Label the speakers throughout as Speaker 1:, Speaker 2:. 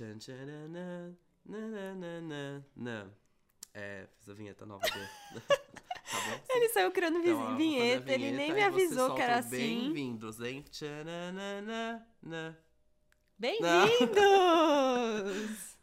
Speaker 1: Tchan, tchananã, nananana, nan. É, fiz a vinheta nova dele. tá bom?
Speaker 2: Ele saiu criando
Speaker 1: Então, ó, vou fazer a
Speaker 2: vinheta, ele nem
Speaker 1: vinheta
Speaker 2: me avisou que era assim.
Speaker 1: Bem-vindos, hein? Tchananana, nan.
Speaker 2: Bem-vindos!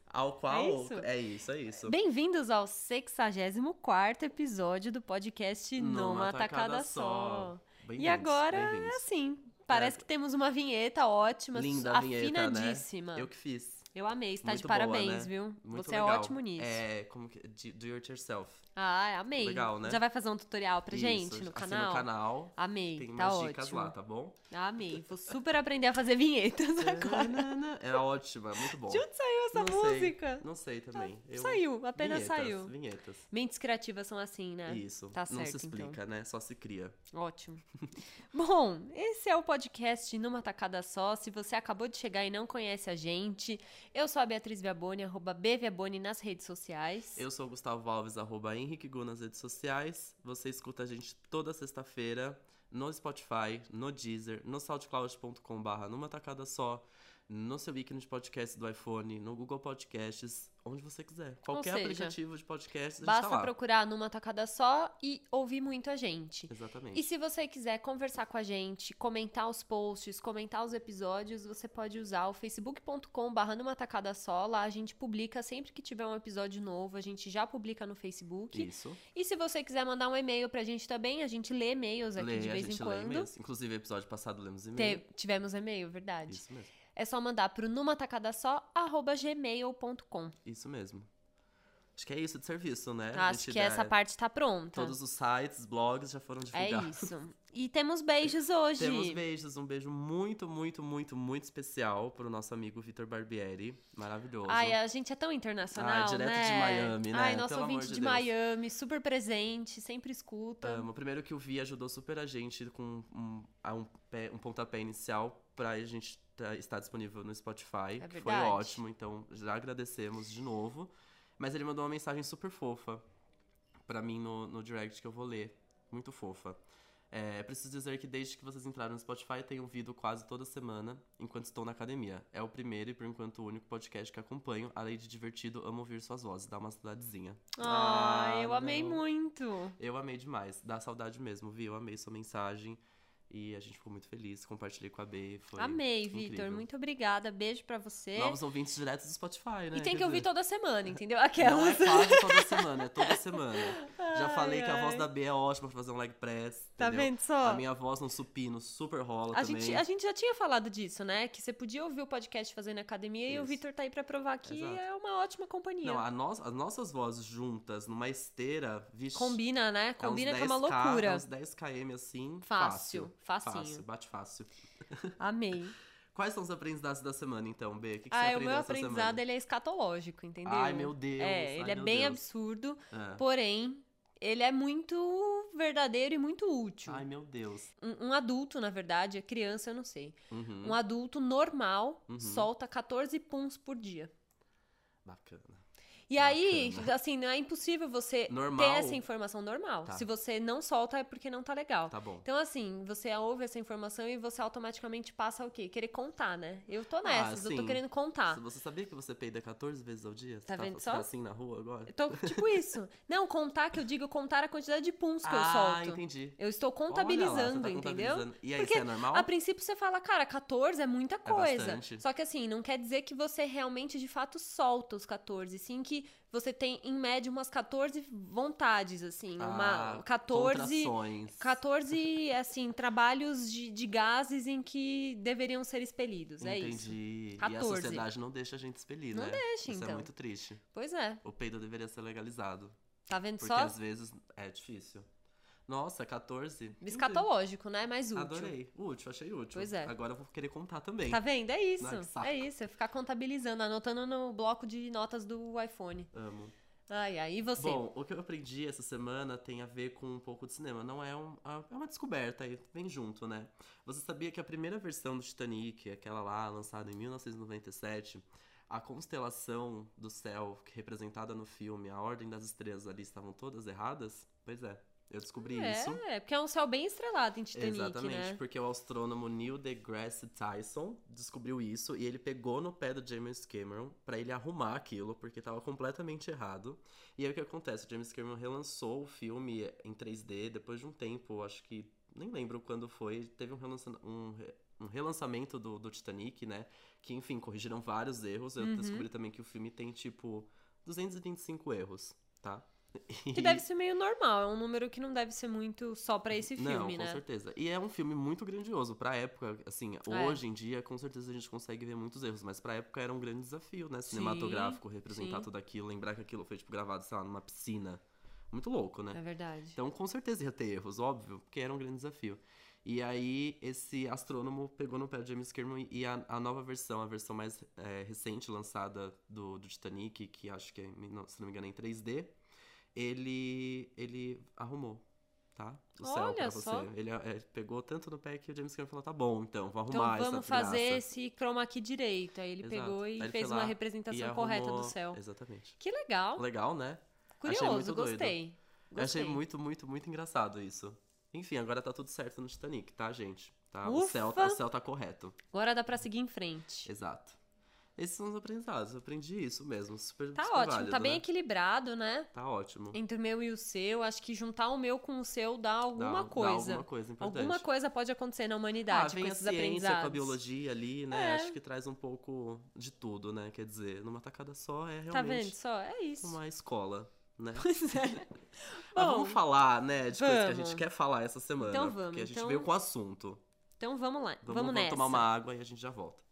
Speaker 1: Ao qual.
Speaker 2: É isso?
Speaker 1: É isso, é isso.
Speaker 2: Bem-vindos ao 64 episódio do podcast
Speaker 1: Numa
Speaker 2: Numa
Speaker 1: Tacada
Speaker 2: Tacada
Speaker 1: Só.
Speaker 2: Só. E agora é assim. Parece
Speaker 1: É.
Speaker 2: que temos uma vinheta ótima,
Speaker 1: Linda a vinheta,
Speaker 2: afinadíssima.
Speaker 1: né? Eu que fiz.
Speaker 2: Eu amei, está de
Speaker 1: Muito boa,
Speaker 2: parabéns,
Speaker 1: né?
Speaker 2: viu?
Speaker 1: Muito
Speaker 2: Você é
Speaker 1: legal.
Speaker 2: ótimo nisso.
Speaker 1: É, como que. Do it yourself.
Speaker 2: Ah, amei.
Speaker 1: Legal, né?
Speaker 2: Já vai fazer um tutorial pra gente
Speaker 1: Isso,
Speaker 2: no
Speaker 1: assim,
Speaker 2: canal?
Speaker 1: no canal.
Speaker 2: Amei,
Speaker 1: Tem
Speaker 2: tá
Speaker 1: umas
Speaker 2: ótimo.
Speaker 1: dicas lá, tá bom?
Speaker 2: Amei. Vou super aprender a fazer vinhetas agora.
Speaker 1: É ótima, muito bom.
Speaker 2: De onde saiu essa
Speaker 1: Não sei,
Speaker 2: música?
Speaker 1: Não sei também. Eu-
Speaker 2: Saiu, apenas
Speaker 1: Vinhetas,
Speaker 2: saiu.
Speaker 1: Vinhetas.
Speaker 2: Mentes criativas são assim, né?
Speaker 1: Isso.
Speaker 2: Tá
Speaker 1: não
Speaker 2: certo,
Speaker 1: se
Speaker 2: então.
Speaker 1: explica, né? Só se cria.
Speaker 2: Ótimo. Bom, esse é o podcast Numa Tacada Só. Se você acabou de chegar e não conhece a gente, eu sou a Beatriz Viaboni, arroba bviaboni nas redes sociais.
Speaker 1: Eu sou o Gustavo Alves, arroba Henrique Gu nas redes sociais. Você escuta a gente toda sexta-feira no Spotify, no Deezer, no soundcloud.com barra numa tacada só, no seu ícone de podcast do iPhone, no Google Podcasts, onde você quiser. Qualquer
Speaker 2: seja,
Speaker 1: aplicativo de podcast, a
Speaker 2: Basta
Speaker 1: tá
Speaker 2: procurar Numa Tacada Só e ouvir muito a gente.
Speaker 1: Exatamente.
Speaker 2: E se você quiser conversar com a gente, comentar os posts, comentar os episódios, você pode usar o facebook.com barra numa tacada só. Lá a gente publica sempre que tiver um episódio novo, a gente já publica no Facebook.
Speaker 1: Isso.
Speaker 2: E se você quiser mandar um e-mail pra gente também, a gente lê e-mails aqui
Speaker 1: Lê,
Speaker 2: de vez em
Speaker 1: gente lê
Speaker 2: quando.
Speaker 1: Inclusive, episódio passado lemos
Speaker 2: Te-
Speaker 1: e-mail.
Speaker 2: tivemos e-mail, verdade.
Speaker 1: Isso mesmo.
Speaker 2: É só mandar pro numa tacada só, arroba gmail.com.
Speaker 1: Isso mesmo. Acho que é isso de serviço, né?
Speaker 2: Acho que essa parte tá pronta.
Speaker 1: Todos os sites, blogs já foram
Speaker 2: É
Speaker 1: divulgados.
Speaker 2: isso. E temos beijos hoje.
Speaker 1: Temos beijos, um beijo muito, muito, muito, muito especial pro nosso amigo Vitor Barbieri. Maravilhoso.
Speaker 2: Ai, a gente é tão internacional,
Speaker 1: Ai, direto
Speaker 2: né?
Speaker 1: de Miami, né?
Speaker 2: Ai, nosso
Speaker 1: Pelo
Speaker 2: ouvinte
Speaker 1: de
Speaker 2: de. Miami, super presente, sempre escuta.
Speaker 1: Amo. Primeiro que o Vi ajudou super a gente com um, um, um pontapé inicial pra gente tá- estar disponível no Spotify,
Speaker 2: É
Speaker 1: que foi ótimo, então já agradecemos de novo. Mas ele mandou uma mensagem super fofa pra mim no, no direct que eu vou ler. Muito fofa. É, preciso dizer que desde que vocês entraram no Spotify, tenho ouvido quase toda semana enquanto estou na academia. É o primeiro e, por enquanto, o único podcast que acompanho. Além de divertido, amo ouvir suas vozes. Dá uma saudadezinha.
Speaker 2: Ai, eu amei
Speaker 1: não.
Speaker 2: muito.
Speaker 1: Eu amei demais. Dá saudade mesmo, viu? Eu amei sua mensagem. E a gente ficou muito feliz. Compartilhei com a B. Foi
Speaker 2: Amei. Vitor. Muito obrigada. Beijo pra você.
Speaker 1: Novos ouvintes diretos do Spotify, né?
Speaker 2: e tem
Speaker 1: Quer
Speaker 2: que ouvir toda semana, entendeu?
Speaker 1: Não é
Speaker 2: Aquelas.
Speaker 1: quase toda semana, é toda semana. Já
Speaker 2: Ai,
Speaker 1: falei que a voz
Speaker 2: ai.
Speaker 1: da B é ótima pra fazer um leg press.
Speaker 2: Tá
Speaker 1: entendeu?
Speaker 2: vendo só?
Speaker 1: A minha voz no supino super rola
Speaker 2: A
Speaker 1: também.
Speaker 2: gente, a gente já tinha falado disso, né? Que você podia ouvir o podcast fazendo academia e o
Speaker 1: Isso.
Speaker 2: Vitor tá aí pra provar que
Speaker 1: Exato.
Speaker 2: é uma ótima companhia.
Speaker 1: Não, a nossa- as nossas vozes juntas numa esteira, vixe,
Speaker 2: Combina, né?
Speaker 1: é
Speaker 2: Combina que é uma
Speaker 1: 10K,
Speaker 2: loucura.
Speaker 1: É uns 10 km assim,
Speaker 2: Fácil,
Speaker 1: fácil.
Speaker 2: Facinho.
Speaker 1: Fácil, bate fácil.
Speaker 2: Amei.
Speaker 1: Quais são os aprendizados da semana, então, B? O que, que você
Speaker 2: Ah, o
Speaker 1: aprendeu
Speaker 2: meu
Speaker 1: essa
Speaker 2: aprendizado
Speaker 1: semana?
Speaker 2: ele é escatológico, entendeu?
Speaker 1: Ai, meu Deus,
Speaker 2: É,
Speaker 1: ai,
Speaker 2: ele é
Speaker 1: meu
Speaker 2: bem
Speaker 1: Deus.
Speaker 2: absurdo,
Speaker 1: É.
Speaker 2: porém, ele é muito verdadeiro e muito útil.
Speaker 1: Ai, meu Deus.
Speaker 2: Um, um adulto, na verdade, é criança, eu não sei.
Speaker 1: Uhum.
Speaker 2: Um adulto normal
Speaker 1: Uhum.
Speaker 2: solta 14 puns por dia.
Speaker 1: Bacana.
Speaker 2: E aí,
Speaker 1: Bacana.
Speaker 2: assim, não é impossível você
Speaker 1: Normal?
Speaker 2: ter essa informação normal.
Speaker 1: Tá.
Speaker 2: Se você não solta, é porque não tá legal.
Speaker 1: Tá bom.
Speaker 2: Então, assim, você ouve essa informação e você automaticamente passa o quê? Querer contar, né? Eu tô nessas, eu tô
Speaker 1: Ah,
Speaker 2: querendo contar.
Speaker 1: Se Você sabia que você peida 14 vezes ao dia?
Speaker 2: Tá
Speaker 1: você
Speaker 2: vendo só?
Speaker 1: Tá assim na rua agora?
Speaker 2: Eu tô tipo isso. Não, contar que eu digo contar a quantidade de puns que eu
Speaker 1: ah,
Speaker 2: solto.
Speaker 1: entendi.
Speaker 2: Eu estou
Speaker 1: lá,
Speaker 2: contabilizando,
Speaker 1: você tá
Speaker 2: entendeu?
Speaker 1: contabilizando. E aí,
Speaker 2: Porque
Speaker 1: isso é normal?
Speaker 2: A princípio você fala, cara, 14 é muita coisa.
Speaker 1: bastante.
Speaker 2: Só que assim, não quer dizer que você realmente de fato solta os 14, sim que você tem em média umas 14 vontades, assim, uma
Speaker 1: Ah,
Speaker 2: 14
Speaker 1: contrações.
Speaker 2: 14 assim, trabalhos de, de gases em que deveriam ser expelidos, é isso.
Speaker 1: Entendi. E a
Speaker 2: 14.
Speaker 1: sociedade não deixa a gente expelir,
Speaker 2: Não
Speaker 1: né?
Speaker 2: deixa,
Speaker 1: Isso é
Speaker 2: então.
Speaker 1: muito triste.
Speaker 2: Pois é.
Speaker 1: O peido deveria ser legalizado.
Speaker 2: Tá vendo
Speaker 1: Porque
Speaker 2: só?
Speaker 1: às vezes é difícil. Nossa, 14? Entendi.
Speaker 2: Escatológico, né? Mais útil.
Speaker 1: Adorei. Útil, achei útil.
Speaker 2: Pois é.
Speaker 1: Agora eu vou querer contar também.
Speaker 2: Tá vendo? É isso. É isso. É ficar contabilizando, anotando no bloco de notas do iPhone.
Speaker 1: Amo.
Speaker 2: Ai, ai. E você?
Speaker 1: Bom, o que eu aprendi essa semana tem a ver com um pouco de cinema. Não é, um, a- é uma descoberta aí, vem junto, né? Você sabia que a primeira versão do Titanic, aquela lá lançada em 1997, a constelação do céu é representada no filme, a ordem das estrelas ali estavam todas erradas? Pois é. Eu descobri
Speaker 2: é,
Speaker 1: isso.
Speaker 2: É, porque é um céu bem estrelado em Titanic,
Speaker 1: Exatamente,
Speaker 2: né?
Speaker 1: porque o astrônomo Neil deGrasse Tyson descobriu isso e ele pegou no pé do James Cameron pra ele arrumar aquilo, porque tava completamente errado. E aí o que acontece? O James Cameron relançou o filme em 3D depois de um tempo, acho que nem lembro quando foi, teve um, relança um, um relançamento do, do Titanic, né? Que, enfim, corrigiram vários erros. Eu
Speaker 2: Uhum.
Speaker 1: descobri também que o filme tem, tipo, 225 erros, tá?
Speaker 2: Que deve ser meio normal, é um número que não deve ser muito só pra esse filme,
Speaker 1: Não, com
Speaker 2: né?
Speaker 1: certeza. E é um filme muito grandioso. Pra época, assim,
Speaker 2: É.
Speaker 1: hoje em dia, com certeza a gente consegue ver muitos erros, mas pra época era um grande desafio, né? Cinematográfico, representar
Speaker 2: sim.
Speaker 1: tudo aquilo, lembrar que aquilo foi, tipo, gravado, sei lá, numa piscina. Muito louco, né?
Speaker 2: É verdade.
Speaker 1: Então, com certeza ia ter erros, óbvio, porque era um grande desafio. E aí, esse astrônomo pegou no pé do James Cameron e a, a nova versão, a versão mais é, recente lançada do, do Titanic, que acho que é, se não me engano, é em 3D, ele, ele arrumou, tá? O céu
Speaker 2: Olha
Speaker 1: pra você.
Speaker 2: só.
Speaker 1: Ele é, pegou tanto no pé que o James Cameron falou, tá bom, então, vou
Speaker 2: Então
Speaker 1: arrumar
Speaker 2: vamos
Speaker 1: essa
Speaker 2: fazer
Speaker 1: desgraça."
Speaker 2: esse chroma key direito. Aí ele
Speaker 1: Exato.
Speaker 2: pegou e
Speaker 1: ele
Speaker 2: fez uma representação
Speaker 1: e
Speaker 2: correta do
Speaker 1: arrumou-
Speaker 2: céu.
Speaker 1: Exatamente.
Speaker 2: Que legal.
Speaker 1: Legal, né?
Speaker 2: Curioso, gostei.
Speaker 1: Eu achei
Speaker 2: Gostei.
Speaker 1: muito, muito, muito engraçado isso. Enfim, agora tá tudo certo no Titanic, tá, gente? Tá? O,
Speaker 2: Ufa!
Speaker 1: céu, o céu tá correto.
Speaker 2: Agora dá pra seguir em frente.
Speaker 1: Exato. Esses são os aprendizados. Eu aprendi isso mesmo. Super,
Speaker 2: Tá
Speaker 1: super
Speaker 2: ótimo,
Speaker 1: válido,
Speaker 2: tá bem
Speaker 1: né?
Speaker 2: equilibrado, né?
Speaker 1: Tá ótimo.
Speaker 2: Entre o meu e o seu, acho que juntar o meu com o seu dá
Speaker 1: Dá-
Speaker 2: alguma
Speaker 1: dá
Speaker 2: coisa.
Speaker 1: alguma coisa importante.
Speaker 2: Alguma coisa pode acontecer na
Speaker 1: Ah,
Speaker 2: humanidade
Speaker 1: vem
Speaker 2: com
Speaker 1: a
Speaker 2: esses
Speaker 1: ciência
Speaker 2: aprendizados.
Speaker 1: com a biologia ali, né?
Speaker 2: É.
Speaker 1: Acho que traz um pouco de tudo, né? Quer dizer, numa tacada só é
Speaker 2: Tá vendo
Speaker 1: realmente
Speaker 2: só? É isso.
Speaker 1: uma escola, né?
Speaker 2: Pois é.
Speaker 1: Mas
Speaker 2: Bom,
Speaker 1: vamos falar, né, de coisas que a
Speaker 2: vamos.
Speaker 1: gente quer falar essa semana.
Speaker 2: Então vamos,
Speaker 1: Porque a gente
Speaker 2: então-
Speaker 1: veio com o assunto.
Speaker 2: então vamos lá.
Speaker 1: Vamos,
Speaker 2: Vamos, nessa.
Speaker 1: tomar uma água e a gente já volta.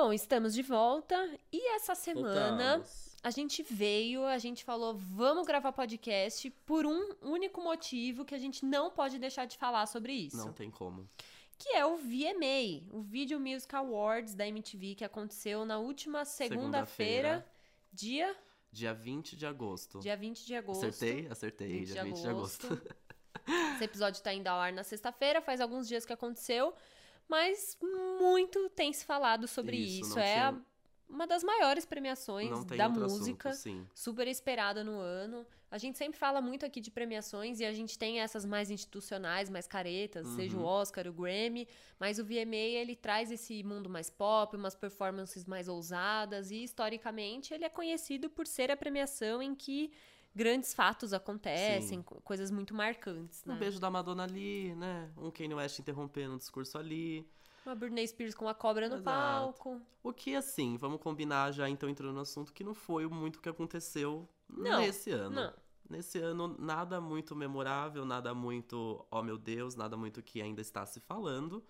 Speaker 2: Bom, estamos de volta e essa semana
Speaker 1: Voltamos.
Speaker 2: a gente veio, a gente falou, vamos gravar podcast por um único motivo que a gente não pode deixar de falar sobre isso.
Speaker 1: Não tem como.
Speaker 2: Que é o VMA, o Video Music Awards da MTV, que aconteceu na última segunda-feira,
Speaker 1: Segunda-feira.
Speaker 2: dia,
Speaker 1: Dia 20 de agosto.
Speaker 2: dia 20 de agosto.
Speaker 1: Acertei? Acertei.
Speaker 2: 20
Speaker 1: dia 20 de agosto.
Speaker 2: Esse episódio tá indo ao ar na sexta-feira, faz alguns dias que aconteceu, mas muito tem se falado sobre
Speaker 1: Isso,
Speaker 2: isso. É
Speaker 1: tinha-
Speaker 2: a- uma das maiores premiações da música,
Speaker 1: assunto, sim.
Speaker 2: super esperada no ano. A gente sempre fala muito aqui de premiações e a gente tem essas mais institucionais, mais caretas, seja o
Speaker 1: Uhum.
Speaker 2: Oscar, o Grammy, mas o VMA ele traz esse mundo mais pop, umas performances mais ousadas e historicamente ele é conhecido por ser a premiação em que grandes fatos acontecem,
Speaker 1: Sim.
Speaker 2: co- coisas muito marcantes, né?
Speaker 1: Um beijo da Madonna ali, né? Um Kanye West interrompendo o discurso ali.
Speaker 2: Uma Britney Spears com a cobra no
Speaker 1: Exato.
Speaker 2: palco.
Speaker 1: O que, assim, vamos combinar já então entrando no assunto, que não foi muito o que aconteceu
Speaker 2: Não,
Speaker 1: nesse ano.
Speaker 2: Não.
Speaker 1: Nesse ano, nada muito memorável, nada muito, oh meu Deus, nada muito que ainda está se falando.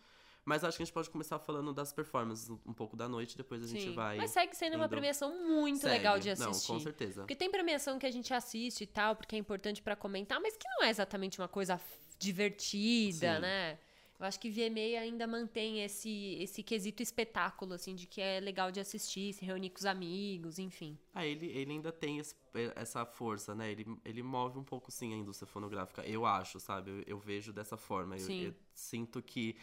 Speaker 1: Mas acho que a gente pode começar falando das performances um pouco da noite, depois a gente
Speaker 2: Sim.
Speaker 1: vai.
Speaker 2: Mas segue sendo uma
Speaker 1: indo-
Speaker 2: premiação muito
Speaker 1: Segue.
Speaker 2: legal de
Speaker 1: Não,
Speaker 2: assistir.
Speaker 1: com certeza.
Speaker 2: Porque tem premiação que a gente assiste e tal, porque é importante pra comentar, mas que não é exatamente uma coisa divertida,
Speaker 1: Sim.
Speaker 2: né? Eu acho que VMA ainda mantém esse, esse quesito espetáculo, assim, de que é legal de assistir, se reunir com os amigos, enfim.
Speaker 1: Ah, ele, ele ainda tem esse- essa força, né? Ele, ele move um pouco, sim, a indústria fonográfica. Eu acho, sabe? Eu, eu vejo dessa forma. Eu, eu sinto que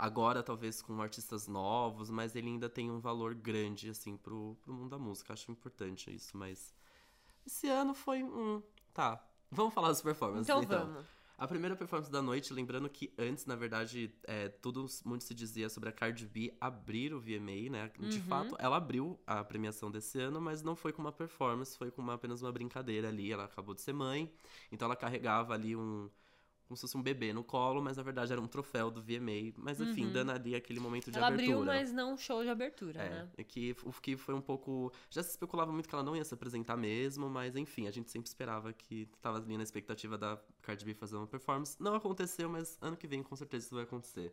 Speaker 1: agora, talvez com artistas novos, mas ele ainda tem um valor grande, assim, pro, pro mundo da música. Acho importante isso, mas... Esse ano foi um... Tá, vamos falar das performances,
Speaker 2: Então,
Speaker 1: então.
Speaker 2: vamos.
Speaker 1: A primeira performance da noite, lembrando que antes, na verdade, é, tudo muito se dizia sobre a Cardi B abrir o VMA, né? De
Speaker 2: Uhum.
Speaker 1: fato, ela abriu a premiação desse ano, mas não foi com uma performance, foi com uma- apenas uma brincadeira ali. Ela acabou de ser mãe, então ela carregava ali um. Como se fosse um bebê no colo, mas na verdade era um troféu do VMA. Mas enfim,
Speaker 2: Uhum.
Speaker 1: dando ali aquele momento de
Speaker 2: Ela
Speaker 1: abertura.
Speaker 2: abriu, mas não um show de abertura,
Speaker 1: É,
Speaker 2: né?
Speaker 1: é que o que foi um pouco. Já se especulava muito que ela não ia se apresentar mesmo, mas enfim, a gente sempre esperava que tava ali na expectativa da Cardi B fazer uma performance. Não aconteceu, mas ano que vem com certeza isso vai acontecer.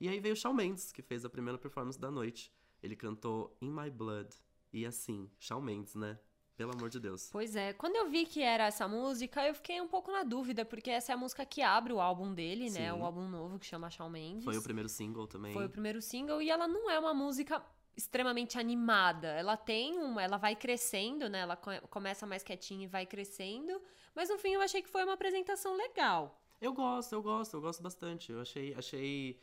Speaker 1: E aí veio o Shawn Mendes, que fez a primeira performance da noite. Ele cantou In My Blood. E assim, Shawn Mendes, né? Pelo amor de Deus.
Speaker 2: Pois é, quando eu vi que era essa música, eu fiquei um pouco na dúvida, porque essa é a música que abre o álbum dele, né?
Speaker 1: Sim.
Speaker 2: O álbum novo que chama Shawn Mendes.
Speaker 1: Foi o primeiro single também.
Speaker 2: Foi o primeiro single e ela não é uma música extremamente animada. Ela tem uma, ela vai crescendo, né? Ela co- começa mais quietinha e vai crescendo, mas no fim eu achei que foi uma apresentação legal.
Speaker 1: Eu gosto, eu gosto, eu gosto bastante. Eu achei, achei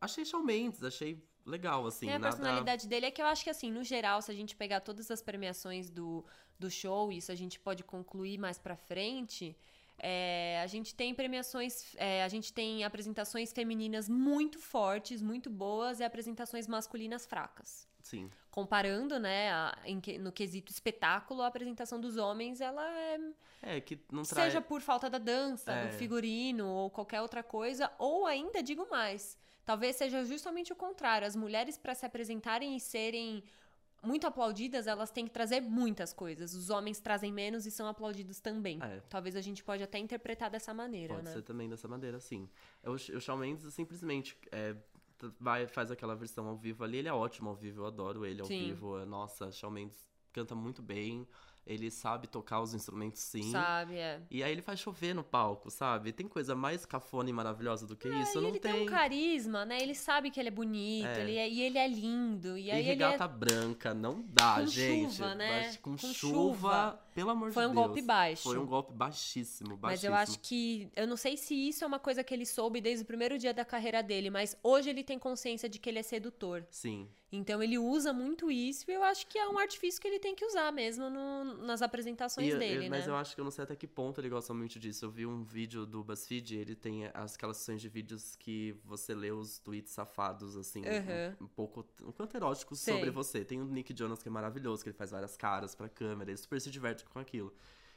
Speaker 1: achei Shawn Mendes, achei legal, assim.
Speaker 2: Tem a
Speaker 1: nada...
Speaker 2: personalidade dele é que eu acho que, assim, no geral, se a gente pegar todas as premiações do, do show, isso a gente pode concluir mais pra frente. É, a gente tem premiações, é, a gente tem apresentações femininas muito fortes, muito boas, e apresentações masculinas fracas.
Speaker 1: Sim.
Speaker 2: Comparando, né, a- em que- no quesito espetáculo, a apresentação dos homens, ela é
Speaker 1: É, que não traz...
Speaker 2: Seja por falta da dança,
Speaker 1: É.
Speaker 2: do figurino ou qualquer outra coisa, ou ainda digo mais, talvez seja justamente o contrário. As mulheres para se apresentarem e serem muito aplaudidas, elas têm que trazer muitas coisas. Os homens trazem menos e são aplaudidos também.
Speaker 1: É.
Speaker 2: Talvez a gente pode até interpretar dessa maneira,
Speaker 1: Pode
Speaker 2: né?
Speaker 1: ser também dessa maneira, sim. O, Sh- o Shawn Mendes simplesmente é, vai, faz aquela versão ao vivo ali. Ele é ótimo ao vivo, eu adoro ele ao
Speaker 2: Sim.
Speaker 1: vivo. Nossa, Shawn Mendes canta muito bem. Ele sabe tocar os instrumentos sim.
Speaker 2: Sabe, é.
Speaker 1: E aí ele faz chover no palco, sabe? Tem coisa mais cafona e maravilhosa do que isso?
Speaker 2: É, E
Speaker 1: Não
Speaker 2: ele tem.
Speaker 1: tem.
Speaker 2: um carisma, né? Ele sabe que ele é bonito,
Speaker 1: É.
Speaker 2: ele é- e ele é lindo. E
Speaker 1: E
Speaker 2: aí ele
Speaker 1: regata
Speaker 2: é...
Speaker 1: branca, não dá,
Speaker 2: Com
Speaker 1: gente.
Speaker 2: chuva, né?
Speaker 1: Mas Com,
Speaker 2: Com
Speaker 1: chuva,
Speaker 2: chuva.
Speaker 1: pelo amor
Speaker 2: Foi
Speaker 1: de
Speaker 2: um
Speaker 1: Deus.
Speaker 2: golpe baixo.
Speaker 1: Foi um golpe baixíssimo, baixíssimo.
Speaker 2: Mas eu acho que. Eu não sei se isso é uma coisa que ele soube desde o primeiro dia da carreira dele, mas hoje ele tem consciência de que ele é sedutor.
Speaker 1: Sim.
Speaker 2: Então ele usa muito isso e eu acho que é um artifício que ele tem que usar mesmo no- nas apresentações
Speaker 1: E
Speaker 2: dele,
Speaker 1: eu-
Speaker 2: né?
Speaker 1: mas eu acho que eu não sei até que ponto ele gosta muito disso. Eu vi um vídeo do BuzzFeed, ele tem as- aquelas sessões de vídeos que você lê os tweets safados, assim,
Speaker 2: Uhum.
Speaker 1: um, um pouco, um quanto eróticos sobre você. Tem o Nick Jonas, que é maravilhoso, que ele faz várias caras pra câmera, ele super se diverte com aquilo.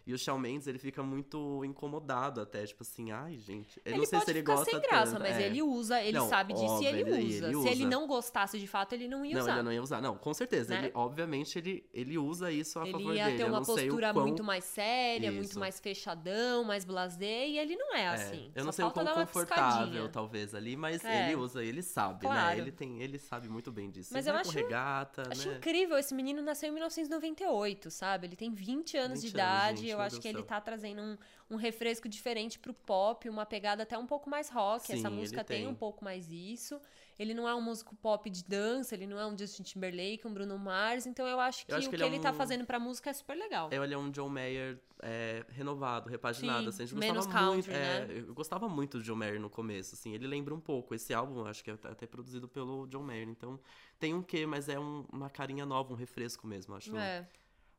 Speaker 1: E o Shawn Mendes, ele fica muito incomodado até, tipo assim, ai, gente. Eu
Speaker 2: ele
Speaker 1: não sei
Speaker 2: pode
Speaker 1: se ele
Speaker 2: ficar
Speaker 1: gosta
Speaker 2: sem graça,
Speaker 1: tanto,
Speaker 2: mas
Speaker 1: é.
Speaker 2: ele usa, ele
Speaker 1: Não,
Speaker 2: sabe disso
Speaker 1: óbvio,
Speaker 2: e ele,
Speaker 1: ele-
Speaker 2: usa.
Speaker 1: ele
Speaker 2: Se ele
Speaker 1: usa.
Speaker 2: não gostasse de fato, ele não ia
Speaker 1: Não,
Speaker 2: usar.
Speaker 1: ele não ia usar. Não, com certeza.
Speaker 2: Né?
Speaker 1: Ele, obviamente, ele, ele usa isso a
Speaker 2: Ele
Speaker 1: favor
Speaker 2: ia
Speaker 1: dele.
Speaker 2: ter
Speaker 1: Eu
Speaker 2: uma
Speaker 1: não sei o
Speaker 2: postura
Speaker 1: quão-
Speaker 2: muito mais séria, muito
Speaker 1: Isso.
Speaker 2: mais fechadão, mais blasé, e ele não é,
Speaker 1: É,
Speaker 2: assim.
Speaker 1: eu não
Speaker 2: Só
Speaker 1: sei o quão
Speaker 2: uma
Speaker 1: confortável,
Speaker 2: piscadinha.
Speaker 1: talvez, ali, mas
Speaker 2: É.
Speaker 1: ele usa, ele sabe,
Speaker 2: Claro.
Speaker 1: né? Ele tem, ele sabe muito bem disso.
Speaker 2: Mas
Speaker 1: ele
Speaker 2: eu acho-
Speaker 1: regata,
Speaker 2: Acho
Speaker 1: né?
Speaker 2: incrível, esse menino nasceu em 1998, sabe? Ele tem 20 anos
Speaker 1: 20
Speaker 2: de idade. Eu acho que ele tá trazendo um, um refresco diferente pro pop, uma pegada até um pouco mais rock.
Speaker 1: Sim,
Speaker 2: Essa música tem.
Speaker 1: tem.
Speaker 2: um pouco mais isso. Ele não é um músico pop de dança, ele não é um Justin Timberlake, um Bruno Mars. Então eu acho que
Speaker 1: Eu acho
Speaker 2: o
Speaker 1: que ele
Speaker 2: ele,
Speaker 1: é
Speaker 2: tá
Speaker 1: um-
Speaker 2: fazendo pra música é super legal.
Speaker 1: Ele é um John Mayer é, renovado, repaginado,
Speaker 2: Sim,
Speaker 1: assim. A gente
Speaker 2: menos
Speaker 1: gostava muito.
Speaker 2: country,
Speaker 1: é,
Speaker 2: né?
Speaker 1: Eu gostava muito do John Mayer no começo, assim. Ele lembra um pouco. Esse álbum, acho que é até produzido pelo John Mayer. Então, tem um quê, mas é um- uma carinha nova, um refresco mesmo. Acho,
Speaker 2: É.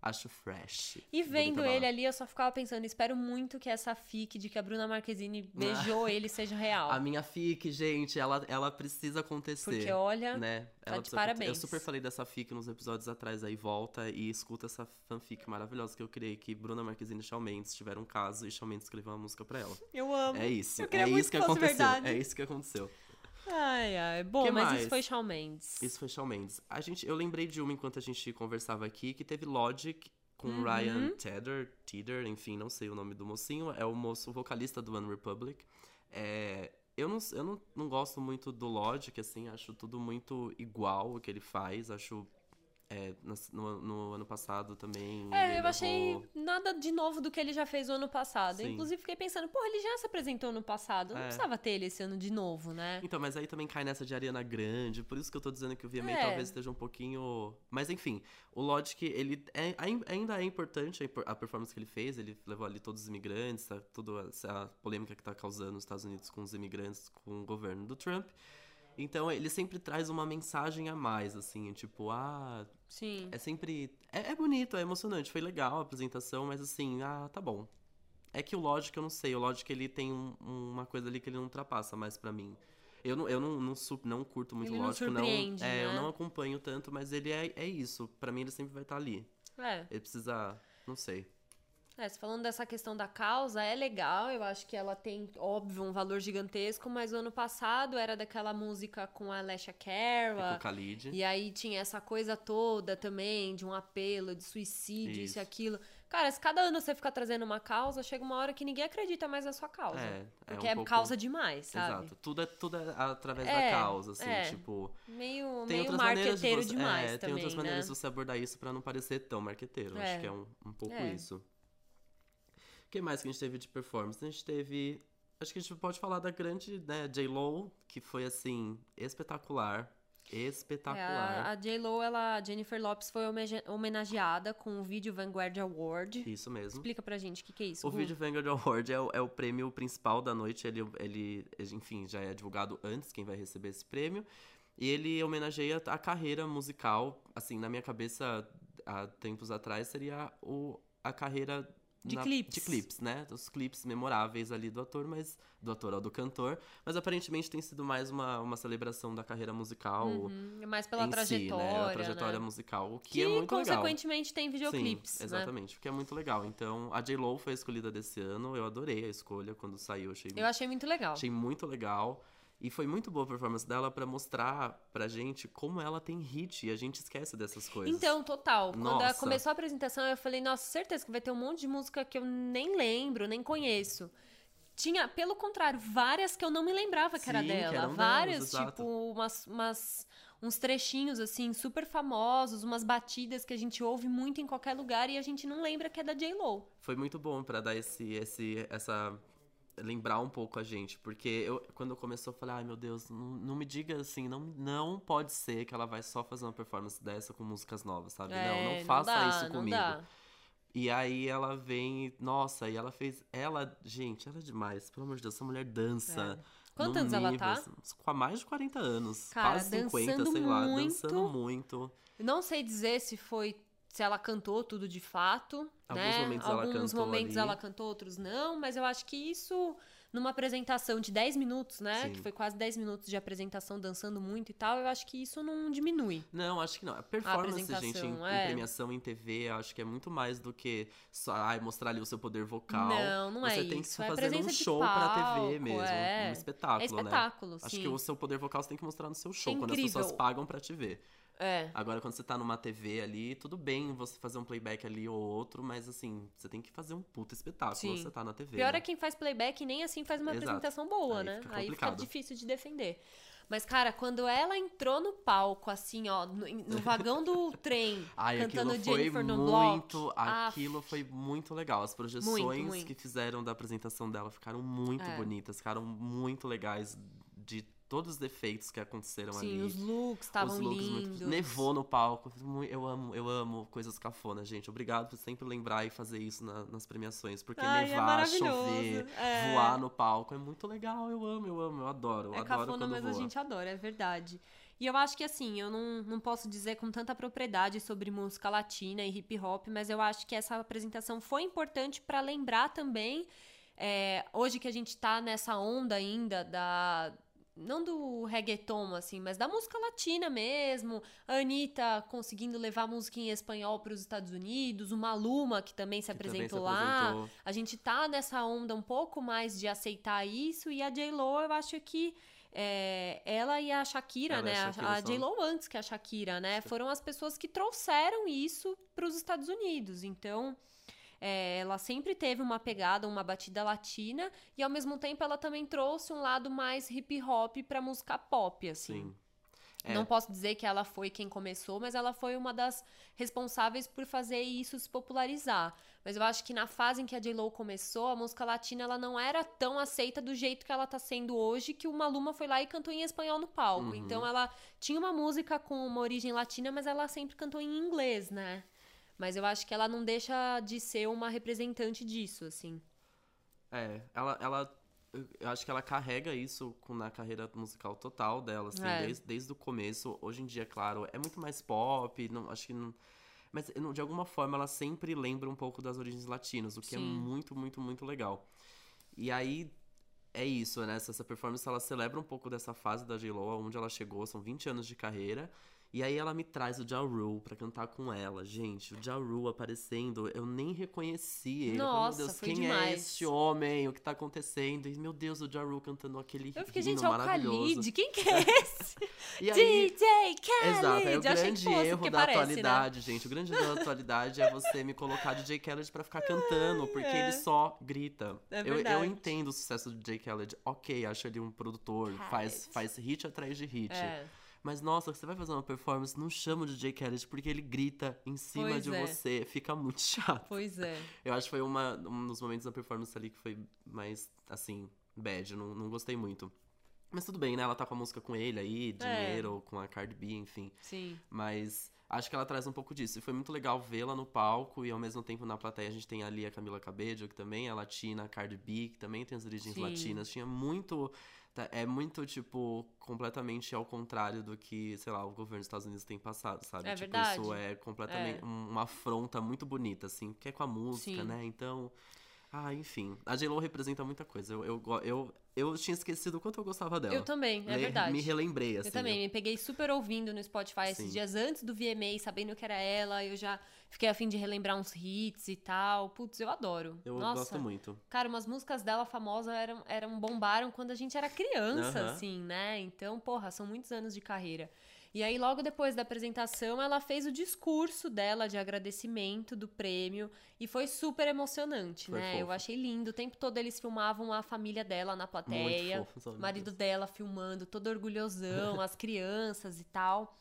Speaker 1: acho fresh.
Speaker 2: E vendo ele ali, eu só ficava pensando, espero muito que essa fic de que a Bruna Marquezine beijou ele seja real.
Speaker 1: A minha fic, gente, ela, ela precisa acontecer.
Speaker 2: Porque olha,
Speaker 1: né?
Speaker 2: tá de parabéns.
Speaker 1: Eu super falei dessa fic nos episódios atrás aí, volta e escuta essa fanfic maravilhosa que eu criei, que Bruna Marquezine e Shawn Mendes tiveram um caso e Shawn Mendes escreveu uma música pra ela.
Speaker 2: eu amo.
Speaker 1: É isso, é isso que
Speaker 2: que
Speaker 1: aconteceu.
Speaker 2: verdade.
Speaker 1: É isso que aconteceu.
Speaker 2: Ai, ai. Bom,
Speaker 1: Que
Speaker 2: mas
Speaker 1: mais?
Speaker 2: isso foi Shawn Mendes.
Speaker 1: Isso foi Shawn Mendes. A gente, eu lembrei de uma enquanto a gente conversava aqui, que teve Logic com
Speaker 2: Uhum.
Speaker 1: Ryan Tedder, Tedder, enfim, não sei o nome do mocinho, é o moço vocalista do One Republic. É, eu não, eu não, não gosto muito do Logic, assim, acho tudo muito igual o que ele faz, acho... é, no, no ano passado também.
Speaker 2: É, eu achei
Speaker 1: levou-
Speaker 2: nada de novo do que ele já fez o ano passado.
Speaker 1: Sim.
Speaker 2: Inclusive, fiquei pensando, porra, ele já se apresentou no passado. Não
Speaker 1: É.
Speaker 2: precisava ter ele esse ano de novo, né?
Speaker 1: Então, mas aí também cai nessa de Ariana Grande, por isso que eu tô dizendo que o VMA
Speaker 2: É.
Speaker 1: talvez esteja um pouquinho. Mas enfim, o Logic, ele é- ain- ainda é importante a impor- a performance que ele fez, ele levou ali todos os imigrantes, tá, toda essa polêmica que tá causando nos Estados Unidos com os imigrantes, com o governo do Trump. Então, ele sempre traz uma mensagem a mais, assim, tipo, ah,
Speaker 2: Sim.
Speaker 1: é sempre. É, é bonito, é emocionante, foi legal a apresentação, mas assim, ah, tá bom. É que o Logic, eu não sei, o Logic ele tem um- uma coisa ali que ele não ultrapassa mais pra mim. Eu não, eu não, não, su- não curto muito
Speaker 2: Ele
Speaker 1: o
Speaker 2: não
Speaker 1: Logic, não.
Speaker 2: surpreende,
Speaker 1: É, eu
Speaker 2: né?
Speaker 1: não acompanho tanto, mas ele é, é isso. Pra mim, ele sempre vai estar ali.
Speaker 2: É.
Speaker 1: Ele precisa. Não sei.
Speaker 2: É, falando dessa questão da causa, é legal, eu acho que ela tem, óbvio, um valor gigantesco, mas o ano passado era daquela música com a Alessia
Speaker 1: É
Speaker 2: Cara,
Speaker 1: com o Khalid.
Speaker 2: e aí tinha essa coisa toda também de um apelo, de suicídio, isso, e aquilo. Cara, se cada ano você ficar trazendo uma causa, chega uma hora que ninguém acredita mais na sua causa.
Speaker 1: É, é
Speaker 2: porque
Speaker 1: um
Speaker 2: é
Speaker 1: pouco-
Speaker 2: causa demais, sabe?
Speaker 1: Exato. Tudo é, tudo é através
Speaker 2: É,
Speaker 1: da causa, assim,
Speaker 2: é.
Speaker 1: tipo.
Speaker 2: Meio,
Speaker 1: Tem
Speaker 2: meio
Speaker 1: maneiras de
Speaker 2: marqueteiro
Speaker 1: você,
Speaker 2: demais
Speaker 1: é,
Speaker 2: também,
Speaker 1: tem outras
Speaker 2: né?
Speaker 1: maneiras de você abordar isso pra não parecer tão marqueteiro.
Speaker 2: É.
Speaker 1: Acho que é um, um pouco
Speaker 2: É.
Speaker 1: isso. O que mais que a gente teve de performance? A gente teve. Acho que a gente pode falar da grande, né, J-Lo, que foi assim, espetacular. espetacular.
Speaker 2: É, a, J-Lo, ela, a Jennifer Lopes foi homenageada com o Video Vanguard Award.
Speaker 1: Isso mesmo.
Speaker 2: Explica pra gente o que, que é isso.
Speaker 1: O
Speaker 2: Gu.
Speaker 1: Video Vanguard Award é o, é o prêmio principal da noite. Ele, ele, enfim, já é divulgado antes quem vai receber esse prêmio. E ele homenageia a carreira musical. Assim, na minha cabeça, há tempos atrás, seria o, a carreira
Speaker 2: De
Speaker 1: na-
Speaker 2: clipes.
Speaker 1: de clipes, né? Os clipes memoráveis ali do ator, mas do ator ou do cantor, mas aparentemente tem sido mais uma, uma celebração da carreira musical
Speaker 2: Uhum, mais pela trajetória,
Speaker 1: si, né? A trajetória
Speaker 2: né?
Speaker 1: musical, o que,
Speaker 2: Que,
Speaker 1: é muito legal.
Speaker 2: consequentemente, tem videoclipes,
Speaker 1: Sim,
Speaker 2: né?
Speaker 1: exatamente, o que é muito legal. Então, a J-Lo foi a escolhida desse ano, eu adorei a escolha quando saiu, achei,
Speaker 2: Eu achei muito legal.
Speaker 1: achei muito legal. E foi muito boa a performance dela pra mostrar pra gente como ela tem hit e a gente esquece dessas coisas.
Speaker 2: Então, total. Quando ela
Speaker 1: Nossa.
Speaker 2: começou a apresentação, eu falei, nossa, certeza que vai ter um monte de música que eu nem lembro, nem conheço. Tinha, pelo contrário, várias que eu não me lembrava que era
Speaker 1: Sim, que
Speaker 2: dela.
Speaker 1: eram delas,
Speaker 2: várias,
Speaker 1: exato.
Speaker 2: tipo, umas, umas- uns trechinhos, assim, super famosos, umas batidas que a gente ouve muito em qualquer lugar e a gente não lembra que é da J-Lo.
Speaker 1: foi muito bom pra dar esse, esse, essa lembrar um pouco a gente, porque eu quando começou eu falei, ai meu Deus, não, não me diga assim, não, não pode ser que ela vai só fazer uma performance dessa com músicas novas, sabe? não,
Speaker 2: É,
Speaker 1: não faça
Speaker 2: dá,
Speaker 1: isso
Speaker 2: não
Speaker 1: comigo.
Speaker 2: dá.
Speaker 1: E aí ela vem, nossa, e ela fez, ela, gente, ela é demais, pelo amor de Deus, essa mulher dança.
Speaker 2: Quantos
Speaker 1: num
Speaker 2: anos ela
Speaker 1: nível,
Speaker 2: tá?
Speaker 1: assim, Com mais de 40 anos,
Speaker 2: Cara,
Speaker 1: quase 50,
Speaker 2: dançando
Speaker 1: sei lá,
Speaker 2: muito.
Speaker 1: dançando muito.
Speaker 2: Não sei dizer se foi se ela cantou tudo de fato,
Speaker 1: Alguns
Speaker 2: né?
Speaker 1: momentos ela
Speaker 2: Alguns
Speaker 1: cantou
Speaker 2: momentos ela cantou, outros não, mas eu acho que isso numa apresentação de 10 minutos, né?
Speaker 1: Sim.
Speaker 2: Que foi quase 10 minutos de apresentação dançando muito e tal, eu acho que isso não diminui.
Speaker 1: Não, acho que não. A performance, gente, em,
Speaker 2: apresentação,
Speaker 1: em
Speaker 2: é.
Speaker 1: premiação em TV, eu acho que é muito mais do que só ai, mostrar ali o seu poder vocal.
Speaker 2: Não, não é
Speaker 1: Você tem que
Speaker 2: isso. É
Speaker 1: fazer um
Speaker 2: presença de
Speaker 1: show pra
Speaker 2: palco,
Speaker 1: TV mesmo.
Speaker 2: é.
Speaker 1: Um espetáculo,
Speaker 2: É espetáculo,
Speaker 1: né?
Speaker 2: sim.
Speaker 1: Acho que o seu poder vocal você tem que mostrar no seu show,
Speaker 2: É
Speaker 1: quando as pessoas pagam pra te ver.
Speaker 2: É.
Speaker 1: Agora, quando você tá numa TV ali, tudo bem você fazer um playback ali ou outro, mas assim, você tem que fazer um puta espetáculo
Speaker 2: Sim.
Speaker 1: quando você tá na TV.
Speaker 2: Pior
Speaker 1: né?
Speaker 2: é quem faz playback e nem assim faz uma
Speaker 1: Exato.
Speaker 2: apresentação boa,
Speaker 1: Aí
Speaker 2: né?
Speaker 1: fica
Speaker 2: Aí fica difícil de defender. Mas, cara, quando ela entrou no palco, assim, ó, no, no vagão do trem,
Speaker 1: Ai,
Speaker 2: cantando Jennifer no
Speaker 1: muito,
Speaker 2: Block.
Speaker 1: aquilo foi muito legal. As projeções
Speaker 2: Muito, muito.
Speaker 1: que fizeram da apresentação dela ficaram muito
Speaker 2: É.
Speaker 1: bonitas, ficaram muito legais de todos os defeitos que aconteceram
Speaker 2: Sim,
Speaker 1: ali.
Speaker 2: os looks estavam
Speaker 1: Os looks muito-
Speaker 2: lindos.
Speaker 1: Nevou no palco. Eu amo, eu amo coisas cafonas, gente. Obrigado por sempre lembrar e fazer isso na- nas premiações. Porque
Speaker 2: Ai, é
Speaker 1: nevar,
Speaker 2: maravilhoso.
Speaker 1: chover,
Speaker 2: É.
Speaker 1: voar no palco é muito legal. Eu amo, eu amo, eu adoro. Eu
Speaker 2: É
Speaker 1: adoro
Speaker 2: cafona, mas a
Speaker 1: voa.
Speaker 2: gente adora, é verdade. E eu acho que assim, eu não, não posso dizer com tanta propriedade sobre música latina e hip hop, mas eu acho que essa apresentação foi importante para lembrar também, é, hoje que a gente tá nessa onda ainda da. Não do reggaeton, assim, mas da música latina mesmo. A Anitta conseguindo levar música em espanhol para os Estados Unidos, o Maluma, que também se
Speaker 1: Que também se
Speaker 2: apresentou lá.
Speaker 1: apresentou.
Speaker 2: A gente tá nessa onda um pouco mais de aceitar isso, e a J-Lo, eu acho que é, ela e a Shakira,
Speaker 1: Ela
Speaker 2: né?
Speaker 1: a
Speaker 2: A,
Speaker 1: Shakira
Speaker 2: a J-Lo antes que a Shakira, né? Foram as pessoas que trouxeram isso para os Estados Unidos. Então, é, ela sempre teve uma pegada, uma batida latina, e ao mesmo tempo ela também trouxe um lado mais hip hop pra música pop, assim.
Speaker 1: Sim. É.
Speaker 2: Não posso dizer que ela foi quem começou, mas ela foi uma das responsáveis por fazer isso se popularizar. Mas eu acho que na fase em que a J-Lo começou, a música latina ela não era tão aceita do jeito que ela tá sendo hoje, que o Maluma foi lá e cantou em espanhol no palco.
Speaker 1: Uhum.
Speaker 2: Então ela tinha uma música com uma origem latina, mas ela sempre cantou em inglês, né? Mas eu acho que ela não deixa de ser uma representante disso, assim.
Speaker 1: É, ela, ela. eu- acho que ela carrega isso na carreira musical total dela, assim,
Speaker 2: É.
Speaker 1: desde, desde o começo. Hoje em dia, claro, é muito mais pop, não, acho que não. Mas de alguma forma ela sempre lembra um pouco das origens latinas, o que é
Speaker 2: Sim.
Speaker 1: muito, muito, muito legal. E aí é isso, né? Essa, essa performance ela celebra um pouco dessa fase da J-Lo, onde ela chegou, são 20 anos de carreira. E aí ela me traz o Ja Rule pra cantar com ela. Gente, o Ja Rule aparecendo, eu nem reconheci ele. Falei,
Speaker 2: Nossa,
Speaker 1: meu Deus, quem
Speaker 2: demais.
Speaker 1: é este homem? O que tá acontecendo? E, meu Deus, o Ja Rule cantando aquele
Speaker 2: Eu fiquei, gente, é o
Speaker 1: maravilhoso.
Speaker 2: Khalid. Quem que é esse?
Speaker 1: Aí,
Speaker 2: DJ Khaled!
Speaker 1: Exato, é o
Speaker 2: Eu
Speaker 1: grande erro da
Speaker 2: parece, né?
Speaker 1: atualidade, gente. O grande erro da atualidade é você me colocar DJ Khaled pra ficar cantando, porque
Speaker 2: É.
Speaker 1: ele só grita.
Speaker 2: É
Speaker 1: eu, eu entendo o sucesso do DJ Khaled. Ok, acho ele um produtor, faz, faz hit atrás de hit.
Speaker 2: É.
Speaker 1: Mas nossa, você vai fazer uma performance, não chama o DJ Khaled porque ele grita em cima
Speaker 2: Pois
Speaker 1: de
Speaker 2: é.
Speaker 1: você. Fica muito chato.
Speaker 2: Pois é.
Speaker 1: Eu acho que foi uma, um dos momentos da performance ali que foi mais, assim, bad. Não, não gostei muito. Mas tudo bem, né? Ela tá com a música com ele aí, dinheiro, com a Cardi B, enfim.
Speaker 2: Sim.
Speaker 1: Mas acho que ela traz um pouco disso. E foi muito legal vê-la no palco e ao mesmo tempo na plateia a gente tem ali a Camila Cabello, que também é latina, a Cardi B, que também tem as origens
Speaker 2: Sim.
Speaker 1: latinas. Tinha muito. Tá- É muito, tipo, completamente ao contrário do que, sei lá, o governo dos Estados Unidos tem passado, sabe?
Speaker 2: É
Speaker 1: tipo,
Speaker 2: verdade.
Speaker 1: isso é completamente
Speaker 2: É.
Speaker 1: um- uma afronta muito bonita, assim, que é com a música,
Speaker 2: Sim.
Speaker 1: né? Então. Ah, enfim. A J-Lo representa muita coisa. Eu, eu, eu, eu tinha esquecido o quanto eu gostava dela.
Speaker 2: Eu também, é
Speaker 1: Le-
Speaker 2: verdade.
Speaker 1: Me relembrei, assim.
Speaker 2: Eu também, me peguei super ouvindo no Spotify esses
Speaker 1: Sim.
Speaker 2: dias antes do VMA, sabendo que era ela, eu já fiquei a fim de relembrar uns hits e tal. Putz, eu adoro.
Speaker 1: Eu
Speaker 2: Nossa,
Speaker 1: gosto muito.
Speaker 2: Cara, umas músicas dela famosas eram, eram bombaram quando a gente era criança,
Speaker 1: Aham.
Speaker 2: assim, né? Então, porra, são muitos anos de carreira. E aí, logo depois da apresentação, ela fez o discurso dela de agradecimento do prêmio e foi super emocionante,
Speaker 1: Foi
Speaker 2: né? Eu
Speaker 1: fofo.
Speaker 2: achei lindo. O tempo todo eles filmavam a família dela na plateia.
Speaker 1: Muito fofo,
Speaker 2: marido dela filmando, todo orgulhosão, as crianças e tal.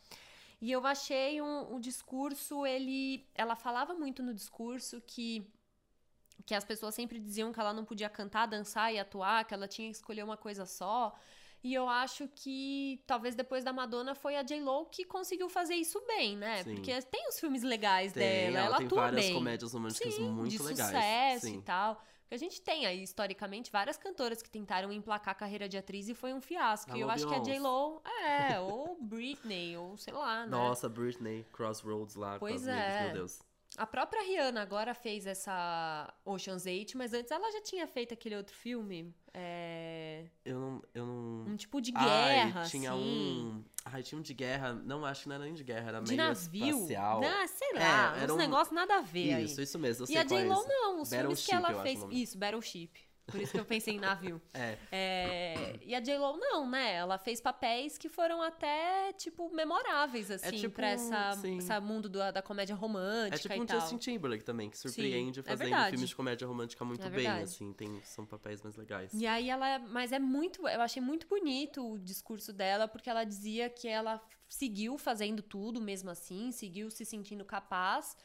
Speaker 2: E eu achei um, o discurso, ele. Ela falava muito no discurso que. Que as pessoas sempre diziam que ela não podia cantar, dançar e atuar, que ela tinha que escolher uma coisa só. E eu acho que talvez depois da Madonna foi a J-Lo que conseguiu fazer isso bem, né?
Speaker 1: Sim.
Speaker 2: Porque tem os filmes legais
Speaker 1: Tem,
Speaker 2: dela,
Speaker 1: ela,
Speaker 2: ela
Speaker 1: tem
Speaker 2: atua
Speaker 1: várias
Speaker 2: bem
Speaker 1: comédias românticas
Speaker 2: sim,
Speaker 1: muito
Speaker 2: de
Speaker 1: legais.
Speaker 2: sucesso
Speaker 1: Sim.
Speaker 2: e tal. Porque a gente tem aí, historicamente, várias cantoras que tentaram emplacar a carreira de atriz e foi um fiasco. e eu acho que a. J-Lo, é, ou Britney, ou sei lá, né?
Speaker 1: Nossa, Britney, Crossroads lá
Speaker 2: Pois
Speaker 1: com as amigas,
Speaker 2: é.
Speaker 1: meu Deus.
Speaker 2: A própria Rihanna agora fez essa Ocean's 8, mas antes ela já tinha feito aquele outro filme. É...
Speaker 1: Eu não. Eu não...
Speaker 2: Um tipo de
Speaker 1: Ai,
Speaker 2: guerra,
Speaker 1: tinha
Speaker 2: assim.
Speaker 1: um. Ai, tinha um de guerra. Não, acho que não era nem de guerra, era
Speaker 2: De
Speaker 1: meio
Speaker 2: navio.
Speaker 1: espacial.
Speaker 2: Ah, sei
Speaker 1: É,
Speaker 2: lá,
Speaker 1: era
Speaker 2: uns
Speaker 1: um-
Speaker 2: negócios nada a ver aí.
Speaker 1: Isso, isso mesmo.
Speaker 2: E a
Speaker 1: é
Speaker 2: J-Lo
Speaker 1: esse.
Speaker 2: não, os filmes que
Speaker 1: Battleship, eu
Speaker 2: ela fez. Isso, Battleship. Por isso que eu pensei em navio.
Speaker 1: É.
Speaker 2: É, E a J-Lo não, né? Ela fez papéis que foram até, tipo, memoráveis, assim,
Speaker 1: tipo
Speaker 2: pra essa,
Speaker 1: sim.
Speaker 2: esse mundo do- da comédia romântica
Speaker 1: É tipo
Speaker 2: e
Speaker 1: um
Speaker 2: tal.
Speaker 1: Justin Timberlake também, que surpreende
Speaker 2: é
Speaker 1: fazendo
Speaker 2: verdade.
Speaker 1: filmes de comédia romântica muito
Speaker 2: É
Speaker 1: bem, assim. Tem, são papéis mais legais.
Speaker 2: E aí ela, mas é muito, eu achei muito bonito o discurso dela, porque ela dizia que ela seguiu fazendo tudo mesmo assim, seguiu se sentindo capaz,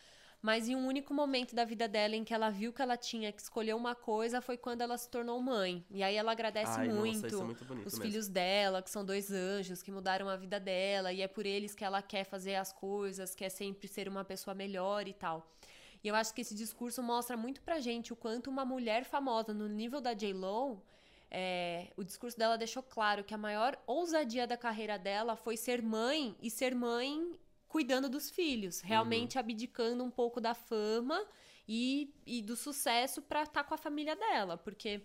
Speaker 2: mas em um único momento da vida dela em que ela viu que ela tinha que escolher uma coisa foi quando ela se tornou mãe. E aí ela agradece
Speaker 1: Ai,
Speaker 2: muito.
Speaker 1: Nossa, é muito
Speaker 2: os
Speaker 1: mesmo.
Speaker 2: filhos dela, que são dois anjos que mudaram a vida dela, e é por eles que ela quer fazer as coisas, quer sempre ser uma pessoa melhor e tal. E eu acho que esse discurso mostra muito pra gente o quanto uma mulher famosa no nível da J-Lo. é, o discurso dela deixou claro que a maior ousadia da carreira dela foi ser mãe e ser mãe cuidando dos filhos, realmente abdicando um pouco da fama e, e do sucesso pra estar com a família dela, porque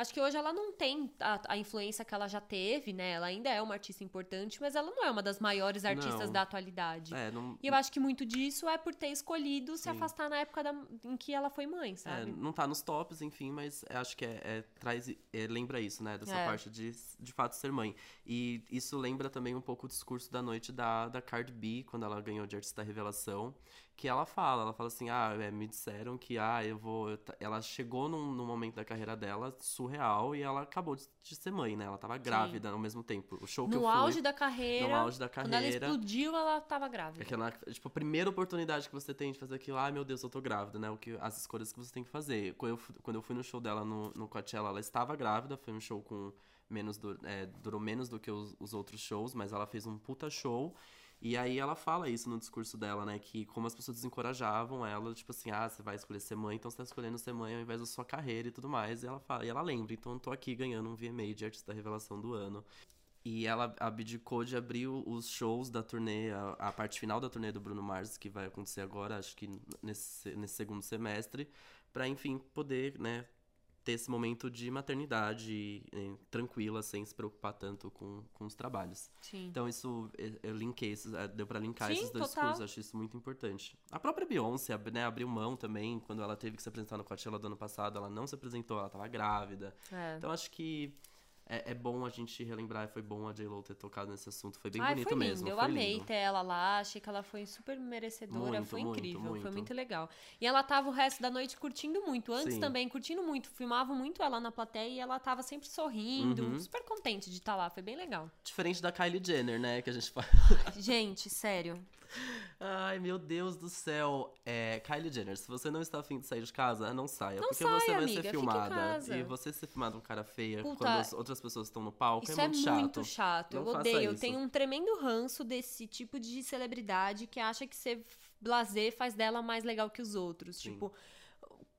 Speaker 2: Acho que hoje ela não tem a, a influência que ela já teve, né? Ela ainda é uma artista importante, mas ela não é uma das maiores artistas
Speaker 1: Não.
Speaker 2: da atualidade.
Speaker 1: É, não,
Speaker 2: E eu acho que muito disso é por ter escolhido se
Speaker 1: Sim.
Speaker 2: afastar na época da- em que ela foi mãe,
Speaker 1: É,
Speaker 2: sabe?
Speaker 1: não tá nos tops, enfim, mas acho que é, é- traz, é, lembra isso, né? Dessa
Speaker 2: É.
Speaker 1: parte de, de fato ser mãe. E isso lembra também um pouco o discurso da noite da, da Cardi B, quando ela ganhou de Artista Revelação, que ela fala, ela fala assim, ah, é, me disseram que, ah, eu vou... eu Ela chegou num, num momento da carreira dela surreal e ela acabou de, de ser mãe, né? Ela tava grávida ao mesmo tempo. O show que eu
Speaker 2: no
Speaker 1: fui...
Speaker 2: auge da carreira,
Speaker 1: no auge da
Speaker 2: quando ela
Speaker 1: carreira...
Speaker 2: explodiu, ela tava grávida.
Speaker 1: Aquela, tipo, a primeira oportunidade que você tem de fazer aquilo, ai meu Deus, eu tô grávida, né? O que, as escolhas que você tem que fazer. Quando eu, quando eu fui no show dela no, no Coachella, ela estava grávida, foi um show com menos, du- é, durou menos do que os, os outros shows, mas ela fez um puta show. E aí ela fala isso no discurso dela, né? Que como as pessoas desencorajavam ela, tipo assim, ah, você vai escolher ser mãe, então você tá escolhendo ser mãe ao invés da sua carreira e tudo mais. E ela fala, e ela lembra, então eu tô aqui ganhando um VMA de artista revelação do ano. E ela abdicou de abrir os shows da turnê, a, a parte final da turnê do Bruno Mars, que vai acontecer agora, acho que nesse, nesse segundo semestre, pra, enfim, poder, né, ter esse momento de maternidade eh, tranquila, sem se preocupar tanto com, com os trabalhos.
Speaker 2: Sim.
Speaker 1: Então isso, eh, eu linkei, esses- eh, deu pra linkar
Speaker 2: Sim,
Speaker 1: esses dois
Speaker 2: total.
Speaker 1: discursos, eu acho isso muito importante. A própria Beyoncé, né, abriu mão também, quando ela teve que se apresentar no Coachella do ano passado, ela não se apresentou, ela tava grávida.
Speaker 2: É.
Speaker 1: Então acho que é, é bom a gente relembrar, foi bom a J-Lo ter tocado nesse assunto, foi bem
Speaker 2: Ai,
Speaker 1: bonito
Speaker 2: foi lindo.
Speaker 1: mesmo.
Speaker 2: Eu
Speaker 1: foi
Speaker 2: amei
Speaker 1: lindo.
Speaker 2: ter ela lá, achei que ela foi super merecedora,
Speaker 1: Muito,
Speaker 2: foi
Speaker 1: muito,
Speaker 2: incrível, foi
Speaker 1: muito.
Speaker 2: muito legal. E ela tava o resto da noite curtindo muito, antes
Speaker 1: Sim.
Speaker 2: também curtindo muito, filmavam muito ela na plateia e ela tava sempre sorrindo,
Speaker 1: Uhum.
Speaker 2: super contente de estar lá, foi bem legal.
Speaker 1: Diferente da Kylie Jenner, né, que a gente fala.
Speaker 2: Gente, sério,
Speaker 1: Ai, meu Deus do céu. É, Kylie Jenner, se você não está afim de sair de casa, não saia.
Speaker 2: Não
Speaker 1: porque
Speaker 2: saia,
Speaker 1: você vai
Speaker 2: amiga,
Speaker 1: ser filmada. E você ser filmada um cara feia
Speaker 2: Puta,
Speaker 1: quando as outras pessoas estão no palco
Speaker 2: Isso
Speaker 1: é muito chato.
Speaker 2: muito chato.
Speaker 1: Não
Speaker 2: eu odeio. Eu
Speaker 1: isso.
Speaker 2: tenho um tremendo ranço desse tipo de celebridade que acha que ser blazer faz dela mais legal que os outros.
Speaker 1: Sim.
Speaker 2: Tipo,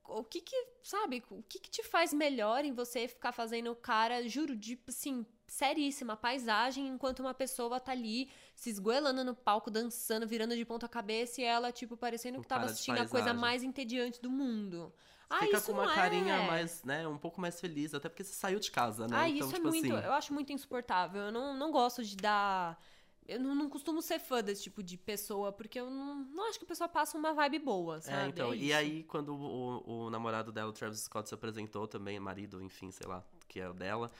Speaker 2: o que que, sabe, o que que te faz melhor em você ficar fazendo cara, juro, de, assim, seríssima, paisagem, enquanto uma pessoa tá ali se esgoelando no palco, dançando, virando de ponta cabeça e ela, tipo, parecendo que tava
Speaker 1: cara de
Speaker 2: assistindo a coisa mais entediante do mundo. Ah,
Speaker 1: Fica com uma carinha
Speaker 2: é.
Speaker 1: mais, né, um pouco mais feliz, até porque você saiu de casa, né?
Speaker 2: Ah,
Speaker 1: então,
Speaker 2: isso
Speaker 1: tipo
Speaker 2: é muito.
Speaker 1: assim.
Speaker 2: Eu acho muito insuportável. Eu não, não gosto de dar. Eu não, não costumo ser fã desse tipo de pessoa, porque eu não, não acho que a pessoa passa uma vibe boa, sabe?
Speaker 1: É, então,
Speaker 2: É
Speaker 1: e aí quando o, o namorado dela, o Travis Scott, se apresentou também, marido, enfim, sei lá, que é o dela,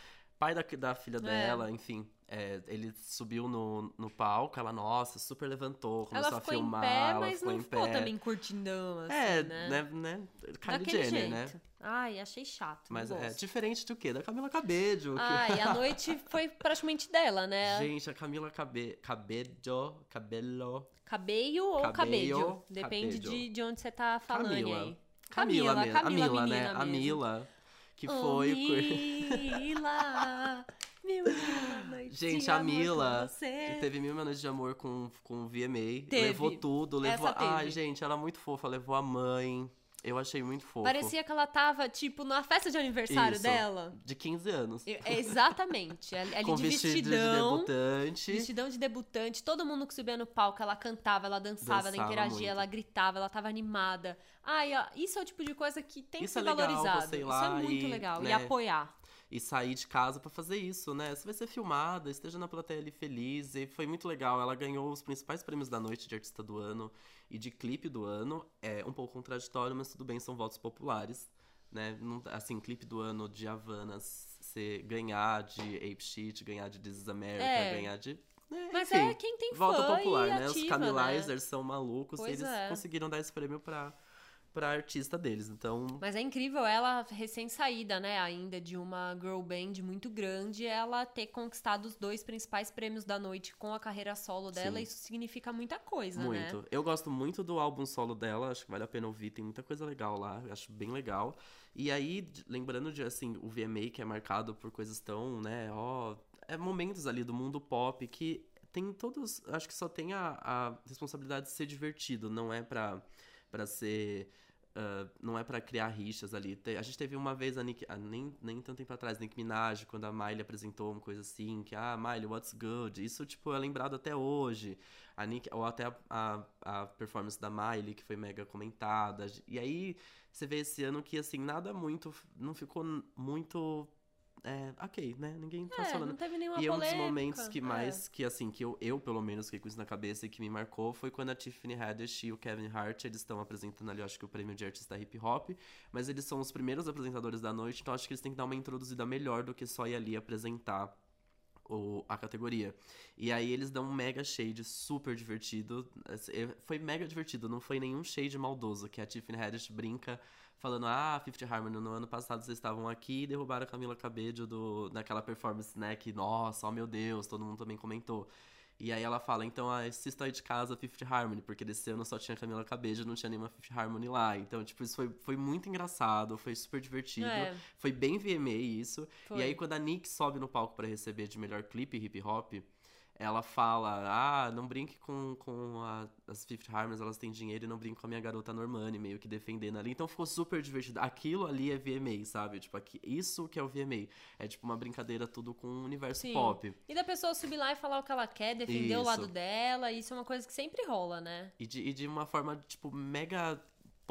Speaker 1: pai da, da filha dela, enfim, é, ele subiu no, no palco, ela, nossa, super levantou, começou
Speaker 2: Ela
Speaker 1: a filmar,
Speaker 2: em pé,
Speaker 1: ela
Speaker 2: mas
Speaker 1: ficou
Speaker 2: não
Speaker 1: em
Speaker 2: ficou
Speaker 1: pé.
Speaker 2: também curtindão, assim,
Speaker 1: é,
Speaker 2: né?
Speaker 1: né, né, Kylie Jenner,
Speaker 2: jeito.
Speaker 1: né?
Speaker 2: Ai, achei chato.
Speaker 1: Mas é diferente do quê? Da Camila Cabello. que-
Speaker 2: Ai, a noite foi praticamente dela, né?
Speaker 1: Gente, a Camila Cabe... Cabello, Cabello...
Speaker 2: Cabello ou
Speaker 1: Cabello?
Speaker 2: Depende
Speaker 1: cabello.
Speaker 2: de, de onde você tá falando
Speaker 1: Camila.
Speaker 2: aí.
Speaker 1: Camila,
Speaker 2: Camila,
Speaker 1: mesmo. a
Speaker 2: Camila,
Speaker 1: Mila, né?
Speaker 2: menina
Speaker 1: A
Speaker 2: mesmo.
Speaker 1: Mila, que
Speaker 2: Oh,
Speaker 1: foi...
Speaker 2: Mila, mil e uma noites
Speaker 1: Gente, a Mila teve mil minutos de amor com, com o VMA.
Speaker 2: Teve.
Speaker 1: Levou tudo, levou. Ai, gente, ela é muito fofa, levou a mãe. Eu achei muito fofo.
Speaker 2: Parecia que ela tava, tipo, na festa de aniversário
Speaker 1: Isso.
Speaker 2: dela.
Speaker 1: De 15 anos.
Speaker 2: É Exatamente. Ali
Speaker 1: com
Speaker 2: de vestidão.
Speaker 1: de debutante.
Speaker 2: Vestidão de debutante, todo mundo que subia no palco, ela cantava, ela dançava, ela
Speaker 1: Dançava
Speaker 2: interagia,
Speaker 1: muito.
Speaker 2: ela gritava, ela tava animada. Ai, ó, isso é o tipo de coisa que tem
Speaker 1: Isso
Speaker 2: que
Speaker 1: é
Speaker 2: ser
Speaker 1: legal,
Speaker 2: valorizado.
Speaker 1: ir
Speaker 2: isso
Speaker 1: lá
Speaker 2: é muito
Speaker 1: e,
Speaker 2: legal. E
Speaker 1: né,
Speaker 2: apoiar.
Speaker 1: E sair de casa pra fazer isso, né? Você vai ser filmada, esteja na plateia ali feliz. E foi muito legal. Ela ganhou os principais prêmios da noite de artista do ano e de clipe do ano. É um pouco contraditório, mas tudo bem, são votos populares. Né? Não- assim, clipe do ano de Havanas, você ganhar de Ape Shit, ganhar de This is America,
Speaker 2: É.
Speaker 1: ganhar de. né,
Speaker 2: Mas
Speaker 1: enfim,
Speaker 2: é quem tem
Speaker 1: Volta
Speaker 2: fã
Speaker 1: popular, né? Os
Speaker 2: ativa,
Speaker 1: Camilizers são malucos
Speaker 2: Pois
Speaker 1: e eles
Speaker 2: é.
Speaker 1: conseguiram dar esse prêmio pra, pra artista deles. Então,
Speaker 2: Mas é incrível ela, recém-saída, né, ainda de uma girl band muito grande, ela ter conquistado os dois principais prêmios da noite com a carreira solo dela.
Speaker 1: Sim.
Speaker 2: Isso significa muita coisa, né?
Speaker 1: Muito. Eu gosto muito do álbum solo dela, acho que vale a pena ouvir, tem muita coisa legal lá, eu acho bem legal. E aí, lembrando de, assim, o VMA, que é marcado por coisas tão, né, ó... É momentos ali do mundo pop que tem todos... Acho que só tem a, a responsabilidade de ser divertido, não é pra, pra ser... ah, não é pra criar rixas ali. A gente teve uma vez a Nick, ah, nem, nem tanto tempo atrás, Nick Minaj, quando a Miley apresentou uma coisa assim, que, ah, Miley, what's good? Isso, tipo, é lembrado até hoje. A Nick, ou até a, a, a performance da Miley, que foi mega comentada. E aí, você vê esse ano que, assim, nada muito. Não ficou muito. É, ok, né? Ninguém tá
Speaker 2: É,
Speaker 1: falando.
Speaker 2: não teve nenhuma
Speaker 1: E um dos
Speaker 2: polêmica.
Speaker 1: momentos que
Speaker 2: é.
Speaker 1: mais, que assim, que eu, eu pelo menos fiquei com isso na cabeça e que me marcou foi quando a Tiffany Haddish e o Kevin Hart, eles estão apresentando ali, acho que o prêmio de artista hip hop, mas eles são os primeiros apresentadores da noite, então acho que eles têm que dar uma introduzida melhor do que só ir ali apresentar o, a categoria. E aí eles dão um mega shade super divertido. Assim, é, Foi mega divertido, não foi nenhum shade maldoso, que a Tiffany Haddish brinca falando, ah, Fifth Harmony, no ano passado vocês estavam aqui e derrubaram a Camila Cabello do, naquela performance, né, que, nossa, oh meu Deus, todo mundo também comentou. E aí ela fala, então ah, assista aí de casa Fifth Harmony, porque desse ano só tinha Camila Cabello, não tinha nenhuma Fifth Harmony lá. Então, tipo, isso foi, foi muito engraçado, foi super divertido.
Speaker 2: É.
Speaker 1: Foi bem VMA isso.
Speaker 2: Foi.
Speaker 1: E aí, quando a Nick sobe no palco pra receber de melhor clipe hip hop, ela fala: Ah, não brinque com, com a- as Fifth Harmonies, elas têm dinheiro e não brinque com a minha garota Normani, meio que defendendo ali. Então ficou super divertido. Aquilo ali é VMA, sabe? Tipo, aqui, isso que é o VMA. É tipo uma brincadeira tudo com o universo
Speaker 2: Sim.
Speaker 1: pop.
Speaker 2: E da pessoa subir lá e falar o que ela quer, defender o
Speaker 1: Isso.
Speaker 2: lado dela, isso é uma coisa que sempre rola, né?
Speaker 1: E de, e de uma forma, tipo, mega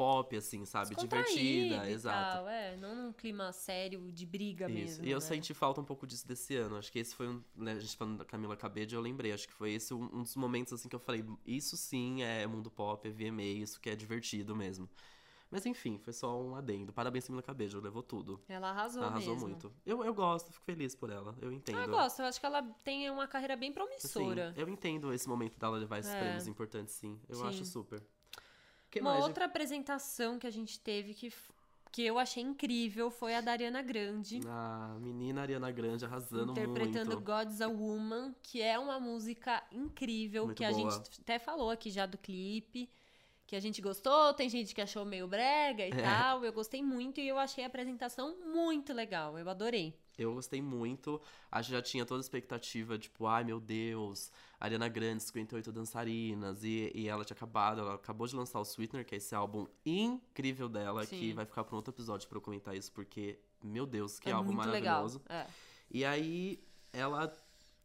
Speaker 1: pop, assim, sabe? Divertida, exato.
Speaker 2: tal, é, não num clima sério de briga
Speaker 1: Isso.
Speaker 2: mesmo.
Speaker 1: E eu
Speaker 2: né?
Speaker 1: senti falta um pouco disso desse ano. Acho que esse foi um. Né, a gente falando da Camila Cabello, eu lembrei. Acho que foi esse um, dos momentos assim que eu falei: isso sim é mundo pop, é VMA, isso que é divertido mesmo. Mas enfim, foi só um adendo. Parabéns, Camila Cabello, levou tudo.
Speaker 2: Ela arrasou,
Speaker 1: Arrasou
Speaker 2: mesmo.
Speaker 1: muito. Eu, eu gosto, fico feliz por ela. Eu entendo.
Speaker 2: Ah, eu gosto, eu acho que ela tem uma carreira bem
Speaker 1: Assim,
Speaker 2: promissora.
Speaker 1: eu entendo esse momento dela levar esses
Speaker 2: É.
Speaker 1: prêmios importantes, sim. Eu
Speaker 2: Sim.
Speaker 1: acho super. Que
Speaker 2: Uma
Speaker 1: mais?
Speaker 2: outra apresentação que a gente teve que, que eu achei incrível foi a da Ariana Grande.
Speaker 1: A menina Ariana Grande arrasando
Speaker 2: interpretando
Speaker 1: muito.
Speaker 2: God's a Woman, que é uma música incrível,
Speaker 1: Muito
Speaker 2: que a
Speaker 1: boa.
Speaker 2: gente até falou aqui já do clipe, que a gente gostou, tem gente que achou meio brega e
Speaker 1: É.
Speaker 2: tal. Eu gostei muito e eu achei a apresentação muito legal. Eu adorei.
Speaker 1: Eu gostei muito. Acho que já tinha toda a expectativa, tipo, ai meu Deus, Ariana Grande, 58 dançarinas. E, e ela tinha acabado, ela acabou de lançar o Sweetener, que é esse álbum incrível dela, que
Speaker 2: Sim.
Speaker 1: vai ficar pra um outro episódio pra eu comentar isso, porque, meu Deus, que
Speaker 2: é
Speaker 1: álbum maravilhoso.
Speaker 2: É.
Speaker 1: E aí ela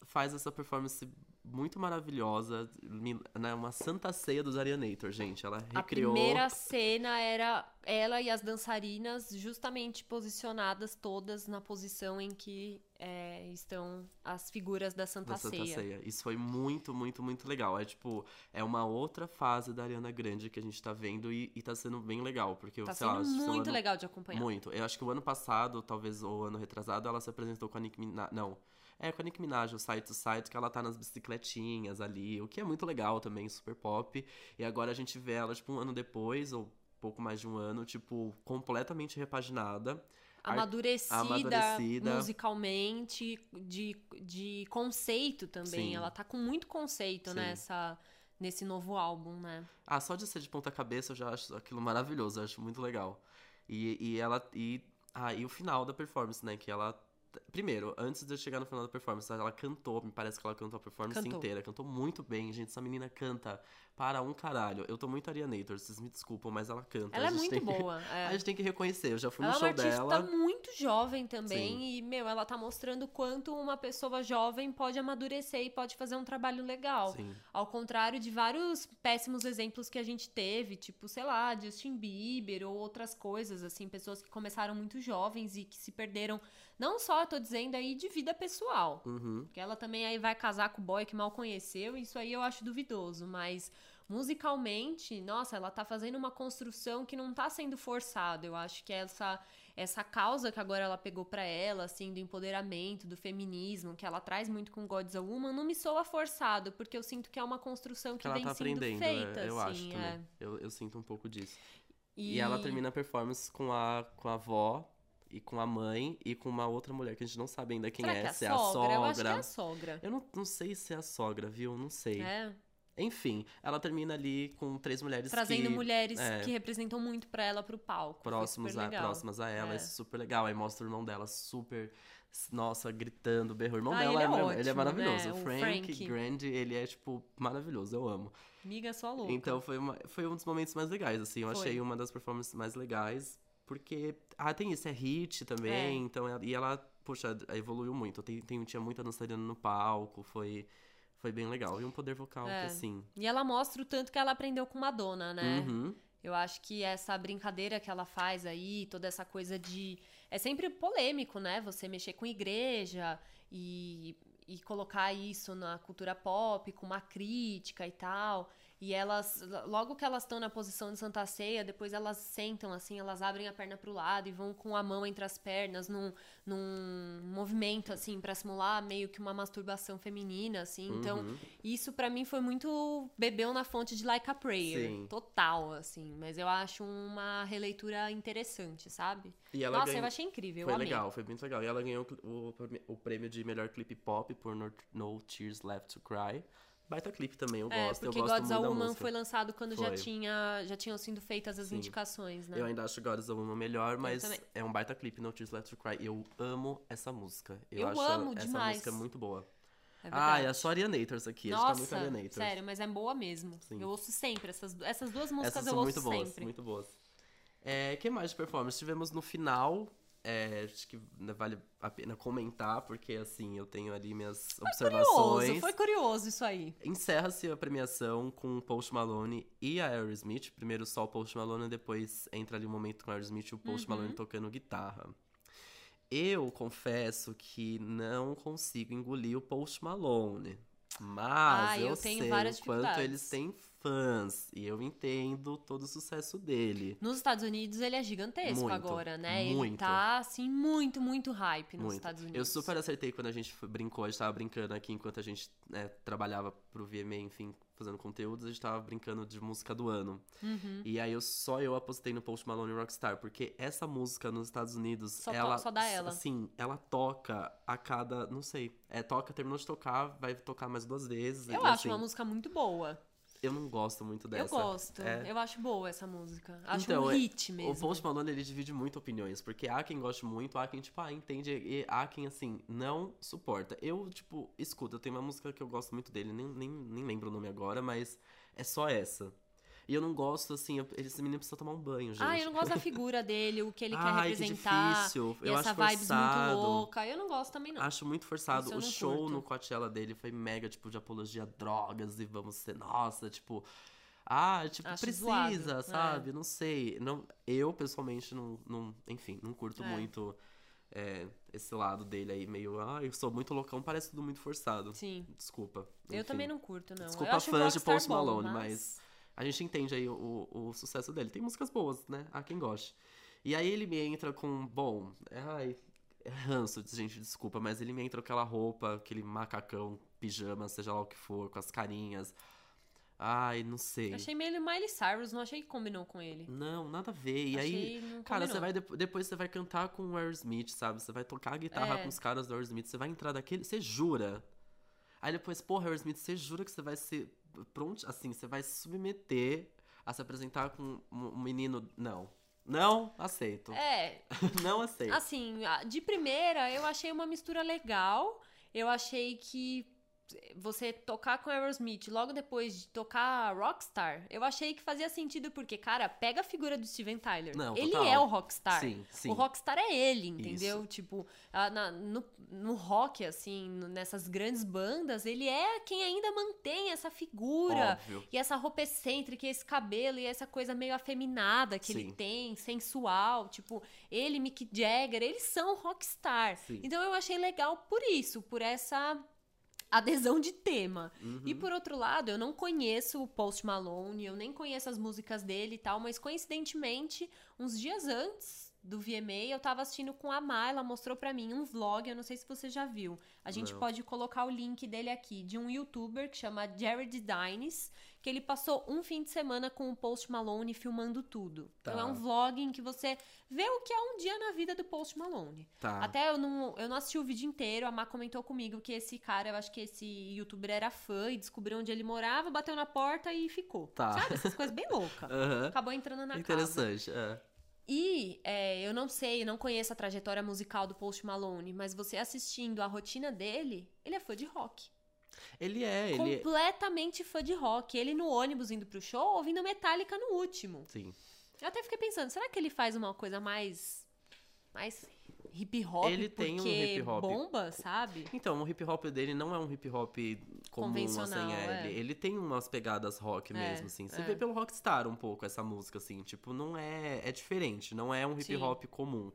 Speaker 1: faz essa performance muito maravilhosa, né, uma santa ceia dos Arianator, gente. Ela
Speaker 2: A
Speaker 1: recriou.
Speaker 2: primeira cena era ela e as dançarinas justamente posicionadas todas na posição em que é, estão as figuras da Santa,
Speaker 1: da Santa
Speaker 2: Ceia.
Speaker 1: Ceia. Isso foi muito, muito, muito legal. É tipo, é uma outra fase da Ariana Grande que a gente tá vendo e, e tá sendo bem legal. Porque,
Speaker 2: Tá
Speaker 1: sei lá,
Speaker 2: sendo
Speaker 1: o
Speaker 2: muito
Speaker 1: ano-
Speaker 2: legal de acompanhar.
Speaker 1: Muito. Eu acho que o ano passado, talvez o ano retrasado, ela se apresentou com a Nicki Minaj. Não. É, com a Nicki Minaj, o Side to Side, que ela tá nas bicicletinhas ali, o que é muito legal também, super pop. E agora a gente vê ela, tipo, um ano depois, ou pouco mais de um ano, tipo, completamente repaginada.
Speaker 2: Amadurecida,
Speaker 1: amadurecida.
Speaker 2: musicalmente, de, de conceito também.
Speaker 1: Sim.
Speaker 2: Ela tá com muito conceito
Speaker 1: Sim.
Speaker 2: nessa, nesse novo álbum, né?
Speaker 1: Ah, só de ser de ponta cabeça eu já acho aquilo maravilhoso, eu acho muito legal. E, e ela. E, ah, e o final da performance, né? Que ela. Primeiro, antes de eu chegar no final da performance, ela cantou, me parece que ela cantou a performance
Speaker 2: Cantou.
Speaker 1: inteira. Cantou muito bem, gente. Essa menina canta para um caralho. Eu tô muito Arianator, vocês me desculpam, mas ela canta.
Speaker 2: Ela é muito
Speaker 1: que-
Speaker 2: boa. é.
Speaker 1: A gente tem que reconhecer. Eu já fui
Speaker 2: Ela
Speaker 1: no
Speaker 2: é uma
Speaker 1: show
Speaker 2: artista
Speaker 1: dela.
Speaker 2: muito jovem também. E, meu, ela tá mostrando quanto uma pessoa jovem pode amadurecer e pode fazer um trabalho legal.
Speaker 1: Sim.
Speaker 2: Ao contrário de vários péssimos exemplos que a gente teve, tipo, sei lá, Justin Bieber ou outras coisas, assim, pessoas que começaram muito jovens e que se perderam, não só, tô dizendo aí, de vida pessoal.
Speaker 1: Uhum.
Speaker 2: Porque ela também aí vai casar com o boy que mal conheceu, isso aí eu acho duvidoso, mas musicalmente, nossa, ela tá fazendo uma construção que não tá sendo forçada. Eu acho que essa essa causa que agora ela pegou pra ela, assim, do empoderamento, do feminismo, que ela traz muito com God's a Woman, não me soa forçado, porque eu sinto que é uma construção que,
Speaker 1: Que
Speaker 2: vem
Speaker 1: tá
Speaker 2: sendo
Speaker 1: aprendendo,
Speaker 2: feita,
Speaker 1: é, eu
Speaker 2: assim,
Speaker 1: acho
Speaker 2: é.
Speaker 1: Eu, eu sinto um pouco disso.
Speaker 2: E,
Speaker 1: E ela termina a performance com a, com a avó e com a mãe e com uma outra mulher que a gente não sabe ainda quem
Speaker 2: Será
Speaker 1: é,
Speaker 2: que é a
Speaker 1: se
Speaker 2: sogra?
Speaker 1: é a
Speaker 2: Eu acho que é
Speaker 1: sogra.
Speaker 2: a sogra.
Speaker 1: Eu não, não sei se é a sogra, viu? Não sei.
Speaker 2: É,
Speaker 1: Enfim, ela termina ali com três mulheres
Speaker 2: trazendo
Speaker 1: que,
Speaker 2: mulheres
Speaker 1: é.
Speaker 2: que representam muito pra ela pro palco.
Speaker 1: Próximos a, próximas a ela,
Speaker 2: É.
Speaker 1: isso é super legal. Aí mostra o irmão dela super, nossa, gritando, berro. O irmão
Speaker 2: Ah,
Speaker 1: dela
Speaker 2: ele é
Speaker 1: ele é
Speaker 2: ótimo,
Speaker 1: maravilhoso.
Speaker 2: né?
Speaker 1: O Frank,
Speaker 2: Frank.
Speaker 1: Grande, ele é, tipo, maravilhoso. Eu amo.
Speaker 2: Amiga só louca.
Speaker 1: Então foi, uma, foi um dos momentos mais legais, assim. Eu
Speaker 2: Foi.
Speaker 1: achei uma das performances mais legais. Porque, ah, tem isso, é hit também.
Speaker 2: É.
Speaker 1: Então, ela- e ela, poxa, evoluiu muito. Tem, tem, tinha muita dançarina no palco, foi, foi bem legal. E um poder vocal,
Speaker 2: É.
Speaker 1: que assim.
Speaker 2: E ela mostra o tanto que ela aprendeu com Madonna, né?
Speaker 1: Uhum.
Speaker 2: Eu acho que essa brincadeira que ela faz aí, toda essa coisa de. É sempre polêmico, né? Você mexer com igreja e, e colocar isso na cultura pop com uma crítica e tal. E elas, logo que elas estão na posição de Santa Ceia, depois elas sentam assim, elas abrem a perna pro lado e vão com a mão entre as pernas num, num movimento assim pra simular meio que uma masturbação feminina, assim. Então,
Speaker 1: Uhum.
Speaker 2: isso pra mim foi muito bebeu na fonte de Like a Prayer.
Speaker 1: Sim.
Speaker 2: Total, assim. Mas eu acho uma releitura interessante, sabe?
Speaker 1: E ela
Speaker 2: Nossa,
Speaker 1: ganhou-
Speaker 2: eu achei incrível.
Speaker 1: Foi
Speaker 2: eu amei.
Speaker 1: legal, foi muito legal. E ela ganhou o, o prêmio de melhor clipe pop por No Tears Left to Cry. Baita clipe também, eu
Speaker 2: É,
Speaker 1: gosto. Eu
Speaker 2: porque
Speaker 1: gosto
Speaker 2: God's
Speaker 1: muito
Speaker 2: Woman foi lançado quando já,
Speaker 1: Foi.
Speaker 2: tinha, já tinham sido feitas as
Speaker 1: Sim.
Speaker 2: indicações, né?
Speaker 1: Eu ainda acho God's Woman melhor, mas é um baita clipe, No Tears Left to Cry. Eu amo essa música. Eu,
Speaker 2: Eu
Speaker 1: acho
Speaker 2: amo
Speaker 1: essa
Speaker 2: demais.
Speaker 1: música muito boa.
Speaker 2: É
Speaker 1: ah, é só Arianators aqui. a gente tá muito
Speaker 2: Nossa,
Speaker 1: Arianators.
Speaker 2: sério, mas é boa mesmo.
Speaker 1: Sim.
Speaker 2: Eu ouço sempre. Essas, essas duas músicas
Speaker 1: Essas
Speaker 2: eu
Speaker 1: são
Speaker 2: ouço
Speaker 1: muito boas,
Speaker 2: sempre.
Speaker 1: muito boas. É, que mais de performance? Tivemos no final, é, acho que vale a pena comentar, porque assim, eu tenho ali minhas
Speaker 2: Curioso,
Speaker 1: observações.
Speaker 2: foi curioso isso aí.
Speaker 1: Encerra-se a premiação com o Post Malone e a Aerosmith. Primeiro só o Post Malone, depois entra ali o momento com a Aerosmith e o Post
Speaker 2: Uhum.
Speaker 1: Malone tocando guitarra. Eu confesso que não consigo engolir o Post Malone. Mas
Speaker 2: Ah, eu
Speaker 1: eu sei o quanto eles têm fãs. E eu entendo todo o sucesso dele.
Speaker 2: Nos Estados Unidos ele é gigantesco
Speaker 1: Muito,
Speaker 2: agora, né? Ele
Speaker 1: muito.
Speaker 2: tá, assim, muito, muito hype nos
Speaker 1: Muito.
Speaker 2: Estados Unidos.
Speaker 1: Eu super acertei quando a gente brincou, a gente tava brincando aqui enquanto a gente né, trabalhava pro VMA, enfim, fazendo conteúdos, a gente tava brincando de música do ano.
Speaker 2: Uhum.
Speaker 1: E aí eu só eu apostei no Post Malone Rockstar, porque essa música nos Estados Unidos,
Speaker 2: Só
Speaker 1: ela
Speaker 2: só dá ela.
Speaker 1: assim, ela toca a cada, não sei, é toca, terminou de tocar, vai tocar mais duas vezes.
Speaker 2: Eu acho
Speaker 1: assim,
Speaker 2: uma música muito boa.
Speaker 1: Eu não gosto muito dessa.
Speaker 2: eu gosto.
Speaker 1: É.
Speaker 2: Eu acho boa essa música. Acho
Speaker 1: Então,
Speaker 2: um
Speaker 1: é-
Speaker 2: hit mesmo.
Speaker 1: O Post Malone, ele divide muito opiniões, porque há quem goste muito, há quem, tipo, ah, entende, e há quem, assim, não suporta. Eu, tipo, escuto, eu tenho uma música que eu gosto muito dele, nem, nem, nem lembro o nome agora, mas é só essa. E eu não gosto, assim, eu, esse menino precisa tomar um banho, gente.
Speaker 2: Ah, eu não gosto da figura dele, o que ele quer
Speaker 1: Ai, que
Speaker 2: representar.
Speaker 1: difícil.
Speaker 2: E
Speaker 1: Eu
Speaker 2: essa
Speaker 1: acho
Speaker 2: vibes
Speaker 1: forçado.
Speaker 2: muito louca. Eu não gosto também, não.
Speaker 1: Acho muito forçado.
Speaker 2: Eu
Speaker 1: O show
Speaker 2: curto.
Speaker 1: no Coachella dele foi mega, tipo, de apologia a drogas e vamos ser, nossa, tipo. Ah, tipo,
Speaker 2: Acho
Speaker 1: precisa,
Speaker 2: zoado, é.
Speaker 1: sabe? Não sei. Não, eu, pessoalmente, não, não. Enfim, não curto
Speaker 2: É.
Speaker 1: muito é, esse lado dele aí, meio. Ah, eu sou muito loucão, parece tudo muito forçado.
Speaker 2: Sim.
Speaker 1: Desculpa.
Speaker 2: Eu
Speaker 1: Enfim.
Speaker 2: também não curto, não.
Speaker 1: Desculpa
Speaker 2: eu
Speaker 1: fãs de Post
Speaker 2: bom,
Speaker 1: Malone, mas a gente entende aí o, o sucesso dele. Tem músicas boas, né? Há quem goste. E aí ele me entra com, bom, é, ai, é ranço, gente, desculpa, mas ele me entra com aquela roupa, aquele macacão, pijama, seja lá o que for, com as carinhas. Ai, não sei.
Speaker 2: Eu achei meio Miley Cyrus, não achei que combinou com ele.
Speaker 1: Não, nada a ver. E aí,
Speaker 2: Achei, não
Speaker 1: cara, você vai depo- depois você vai cantar com o Aerosmith, sabe? Você vai tocar a guitarra
Speaker 2: É.
Speaker 1: com os caras do Aerosmith, você vai entrar daquele, você jura. Aí depois, porra, Aerosmith, você jura que você vai ser pronto, assim, você vai se submeter a se apresentar com um menino, não. Não aceito.
Speaker 2: É,
Speaker 1: Não aceito.
Speaker 2: assim, de primeira eu achei uma mistura legal. Eu achei que você tocar com Aerosmith logo depois de tocar Rockstar, eu achei que fazia sentido porque, cara, pega a figura do Steven Tyler.
Speaker 1: Não,
Speaker 2: ele
Speaker 1: total.
Speaker 2: é o Rockstar.
Speaker 1: Sim, sim.
Speaker 2: O Rockstar é ele, entendeu? Tipo, ah, na- no, no rock, assim, nessas grandes bandas, ele é quem ainda mantém essa figura.
Speaker 1: Óbvio.
Speaker 2: E essa roupa excêntrica, e esse cabelo, e essa coisa meio afeminada que ele
Speaker 1: Sim.
Speaker 2: tem, sensual. Tipo, ele, Mick Jagger, eles são rockstar.
Speaker 1: Sim.
Speaker 2: Então eu achei legal por isso, por essa adesão de tema.
Speaker 1: Uhum.
Speaker 2: E por outro lado, eu não conheço o Post Malone, eu nem conheço as músicas dele e tal, mas coincidentemente, uns dias antes do VMA, eu tava assistindo com a Má, ela mostrou pra mim um vlog, eu não sei se você já viu. A gente
Speaker 1: Não.
Speaker 2: pode colocar o link dele aqui, de um youtuber que chama Jared Dines, que ele passou um fim de semana com o Post Malone filmando tudo. Então
Speaker 1: Tá.
Speaker 2: é um vlog em que você vê o que é um dia na vida do Post Malone.
Speaker 1: Tá.
Speaker 2: Até eu não, eu não assisti o vídeo inteiro, a Má comentou comigo que esse cara, eu acho que esse youtuber era fã e descobriu onde ele morava, bateu na porta e ficou.
Speaker 1: Tá.
Speaker 2: Sabe? Essas coisas bem loucas.
Speaker 1: Aham.
Speaker 2: Acabou entrando na casa.
Speaker 1: Interessante. é.
Speaker 2: E é, eu não sei, não conheço a trajetória musical do Post Malone, mas você assistindo a rotina dele, ele é fã de rock.
Speaker 1: Ele é, ele é.
Speaker 2: Completamente fã de rock. Ele no ônibus indo pro show, ouvindo Metallica no último.
Speaker 1: Sim.
Speaker 2: Eu até fiquei pensando, será que ele faz uma coisa mais. mais hip hop?
Speaker 1: Ele tem um hip hop.
Speaker 2: bomba, sabe?
Speaker 1: Então, o hip hop dele não é um hip hop comum,
Speaker 2: Convencional,
Speaker 1: assim, é.
Speaker 2: é.
Speaker 1: Ele, ele tem umas pegadas rock
Speaker 2: É,
Speaker 1: mesmo, assim. Você
Speaker 2: é.
Speaker 1: vê pelo Rockstar um pouco essa música, assim, tipo, não é. É diferente, não é um hip
Speaker 2: Sim.
Speaker 1: hop comum.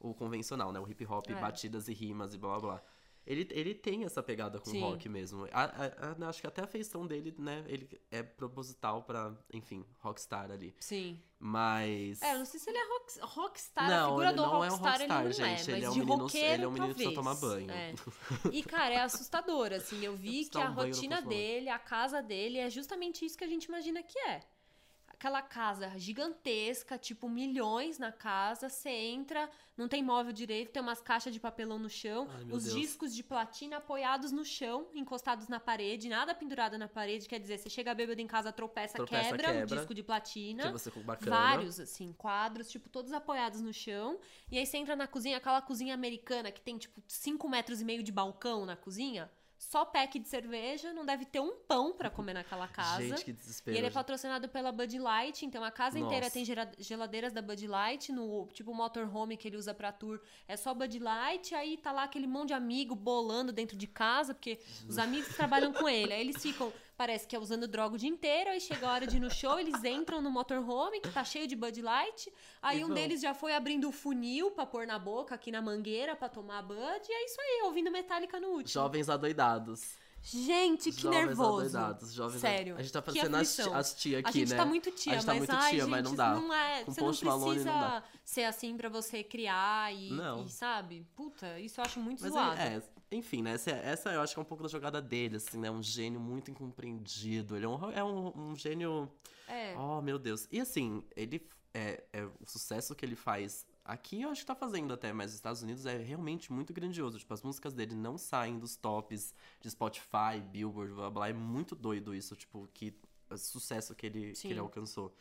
Speaker 1: O convencional, né? O hip hop,
Speaker 2: É.
Speaker 1: batidas e rimas e blá blá blá. Ele, ele tem essa pegada com
Speaker 2: Sim.
Speaker 1: rock mesmo. A- a- a- acho que até a feição dele, né? Ele é proposital pra, enfim, rockstar ali.
Speaker 2: Sim.
Speaker 1: Mas.
Speaker 2: É, eu não sei se ele é rock, rockstar, a
Speaker 1: Não,
Speaker 2: figura
Speaker 1: ele
Speaker 2: do
Speaker 1: não é um
Speaker 2: rockstar, ele
Speaker 1: rockstar,
Speaker 2: não
Speaker 1: gente.
Speaker 2: é, mas
Speaker 1: Ele é um
Speaker 2: de
Speaker 1: menino-
Speaker 2: roqueiro,
Speaker 1: ele é um menino que precisa
Speaker 2: talvez.
Speaker 1: tomar banho.
Speaker 2: É. E, cara, é assustador, assim, eu vi que a rotina dele, a casa dele, é justamente isso que a gente imagina que é. Aquela casa gigantesca, tipo, milhões na casa, você entra, não tem móvel direito, tem umas caixas de papelão no chão,
Speaker 1: Ai,
Speaker 2: os
Speaker 1: Deus.
Speaker 2: discos de platina apoiados no chão, encostados na parede, nada pendurado na parede, quer dizer, você chega bêbado em casa, tropeça,
Speaker 1: Tropeça,
Speaker 2: quebra, o
Speaker 1: quebra.
Speaker 2: disco de platina.
Speaker 1: Que você com bacana.
Speaker 2: Vários, assim, quadros, tipo, todos apoiados no chão. E aí você entra na cozinha, aquela cozinha americana que tem, tipo, 5 metros e meio de balcão na cozinha. Só pack de cerveja, não deve ter um pão pra comer naquela casa.
Speaker 1: Gente, que
Speaker 2: E
Speaker 1: desespero.
Speaker 2: ele é patrocinado pela Bud Light, então a casa inteira
Speaker 1: Nossa.
Speaker 2: tem gera- geladeiras da Bud Light, no tipo motorhome que ele usa pra tour é só Bud Light, aí tá lá aquele monte de amigo bolando dentro de casa, porque os amigos trabalham com ele, aí eles ficam, parece que é usando droga o dia inteiro, aí chega a hora de ir no show, eles entram no motorhome, que tá cheio de Bud Light, aí
Speaker 1: E
Speaker 2: um deles já foi abrindo o funil pra pôr na boca, aqui na mangueira, pra tomar Bud, e é isso aí, ouvindo Metallica no último.
Speaker 1: Jovens adoidados.
Speaker 2: Gente, que
Speaker 1: Jovens
Speaker 2: nervoso.
Speaker 1: adoidados, jovens
Speaker 2: Sério.
Speaker 1: A gente tá parecendo as,
Speaker 2: aflição.
Speaker 1: as tia
Speaker 2: A
Speaker 1: aqui,
Speaker 2: gente
Speaker 1: né?
Speaker 2: tá muito tia,
Speaker 1: A gente tá
Speaker 2: mas
Speaker 1: muito
Speaker 2: ai,
Speaker 1: tia,
Speaker 2: gente,
Speaker 1: mas não dá.
Speaker 2: Não é,
Speaker 1: Com
Speaker 2: você não
Speaker 1: Post Malone
Speaker 2: precisa
Speaker 1: não dá.
Speaker 2: ser assim pra você criar e,
Speaker 1: Não.
Speaker 2: e, sabe? Puta, isso eu acho muito
Speaker 1: Mas
Speaker 2: zoado.
Speaker 1: é, é, enfim, né? Essa, essa eu acho que é um pouco da jogada dele, assim, né? Um gênio muito incompreendido. Ele é um, é um, um gênio.
Speaker 2: É.
Speaker 1: Oh, meu Deus. E assim, ele. É, é, o sucesso que ele faz aqui, eu acho que tá fazendo até, mas nos Estados Unidos é realmente muito grandioso. Tipo, as músicas dele não saem dos tops de Spotify, Billboard, blá blá. É muito doido isso, tipo, que o sucesso que ele, que ele alcançou.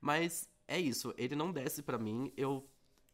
Speaker 1: Mas é isso, ele não desce pra mim. Eu,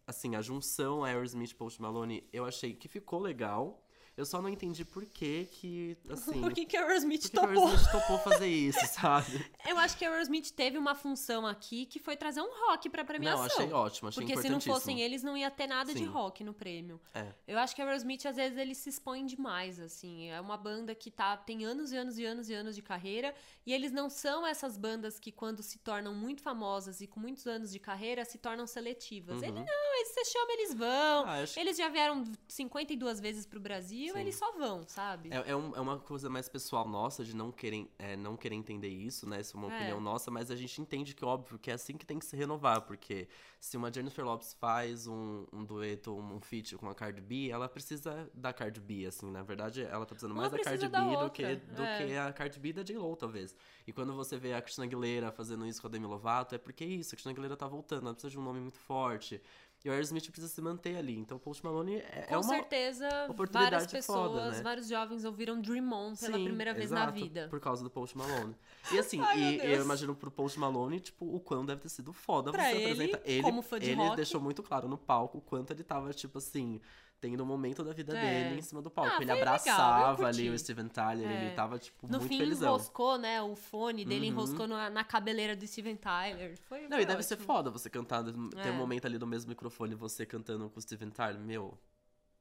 Speaker 1: assim, a junção Aerosmith e Post Malone, eu achei que ficou legal. Eu só não entendi por que que, assim...
Speaker 2: Por que, que a Aerosmith
Speaker 1: por que
Speaker 2: topou?
Speaker 1: Aerosmith topou fazer isso, sabe?
Speaker 2: Eu acho que a Aerosmith teve uma função aqui que foi trazer um rock pra premiação.
Speaker 1: Não, achei ótimo, achei
Speaker 2: Porque se não fossem eles, não ia ter nada de
Speaker 1: Sim.
Speaker 2: rock no prêmio.
Speaker 1: É.
Speaker 2: Eu acho que a Aerosmith, às vezes, eles se expõem demais, assim. É uma banda que tá, tem anos e anos e anos e anos de carreira. E eles não são essas bandas que, quando se tornam muito famosas e com muitos anos de carreira, se tornam seletivas.
Speaker 1: Uhum.
Speaker 2: Ele não, eles, você chama, eles vão.
Speaker 1: Ah, acho
Speaker 2: Eles já vieram 52 vezes pro Brasil,
Speaker 1: Sim.
Speaker 2: eles só vão, sabe?
Speaker 1: é, é, um- é uma coisa mais pessoal nossa de não querer, é, não querer entender isso, né? Isso é uma
Speaker 2: É.
Speaker 1: opinião nossa, mas a gente entende que, óbvio, que é assim que tem que se renovar, porque se uma Jennifer Lopes faz um, um dueto, um feat com a Cardi B, ela precisa da Cardi B, assim, na verdade, ela tá precisando mais da Cardi
Speaker 2: da
Speaker 1: B do
Speaker 2: outra,
Speaker 1: que, do
Speaker 2: é.
Speaker 1: que a Cardi B da J-Lo, talvez. E quando você vê a Christina Aguilera fazendo isso com a Demi Lovato, é porque é isso, a Christina Aguilera tá voltando, ela precisa de um nome muito forte. E o Aerosmith precisa se manter ali. Então, o Post Malone é,
Speaker 2: Com
Speaker 1: é uma
Speaker 2: certeza,
Speaker 1: oportunidade
Speaker 2: várias pessoas,
Speaker 1: foda, né?
Speaker 2: vários jovens ouviram Dream On pela
Speaker 1: Sim,
Speaker 2: primeira vez na
Speaker 1: exato,
Speaker 2: vida.
Speaker 1: Por causa do Post Malone. E assim,
Speaker 2: Ai,
Speaker 1: e eu imagino pro Post Malone, tipo, o quão deve ter sido foda
Speaker 2: Pra
Speaker 1: você
Speaker 2: ele,
Speaker 1: apresenta. Ele,
Speaker 2: como fã de
Speaker 1: ele
Speaker 2: rock.
Speaker 1: deixou muito claro no palco o quanto ele tava, tipo assim, tendo um momento da vida
Speaker 2: É.
Speaker 1: dele em cima do palco.
Speaker 2: Ah,
Speaker 1: ele
Speaker 2: foi legal,
Speaker 1: abraçava ali o Steven Tyler,
Speaker 2: É.
Speaker 1: ele tava, tipo,
Speaker 2: No
Speaker 1: muito
Speaker 2: fim,
Speaker 1: felizão.
Speaker 2: enroscou, né? O fone dele
Speaker 1: Uhum.
Speaker 2: enroscou na, na cabeleira do Steven Tyler. Foi,
Speaker 1: Não,
Speaker 2: foi
Speaker 1: e deve ser
Speaker 2: ótimo.
Speaker 1: foda você cantar, ter
Speaker 2: É.
Speaker 1: um momento ali no mesmo microfone, você cantando com o Steven Tyler, meu.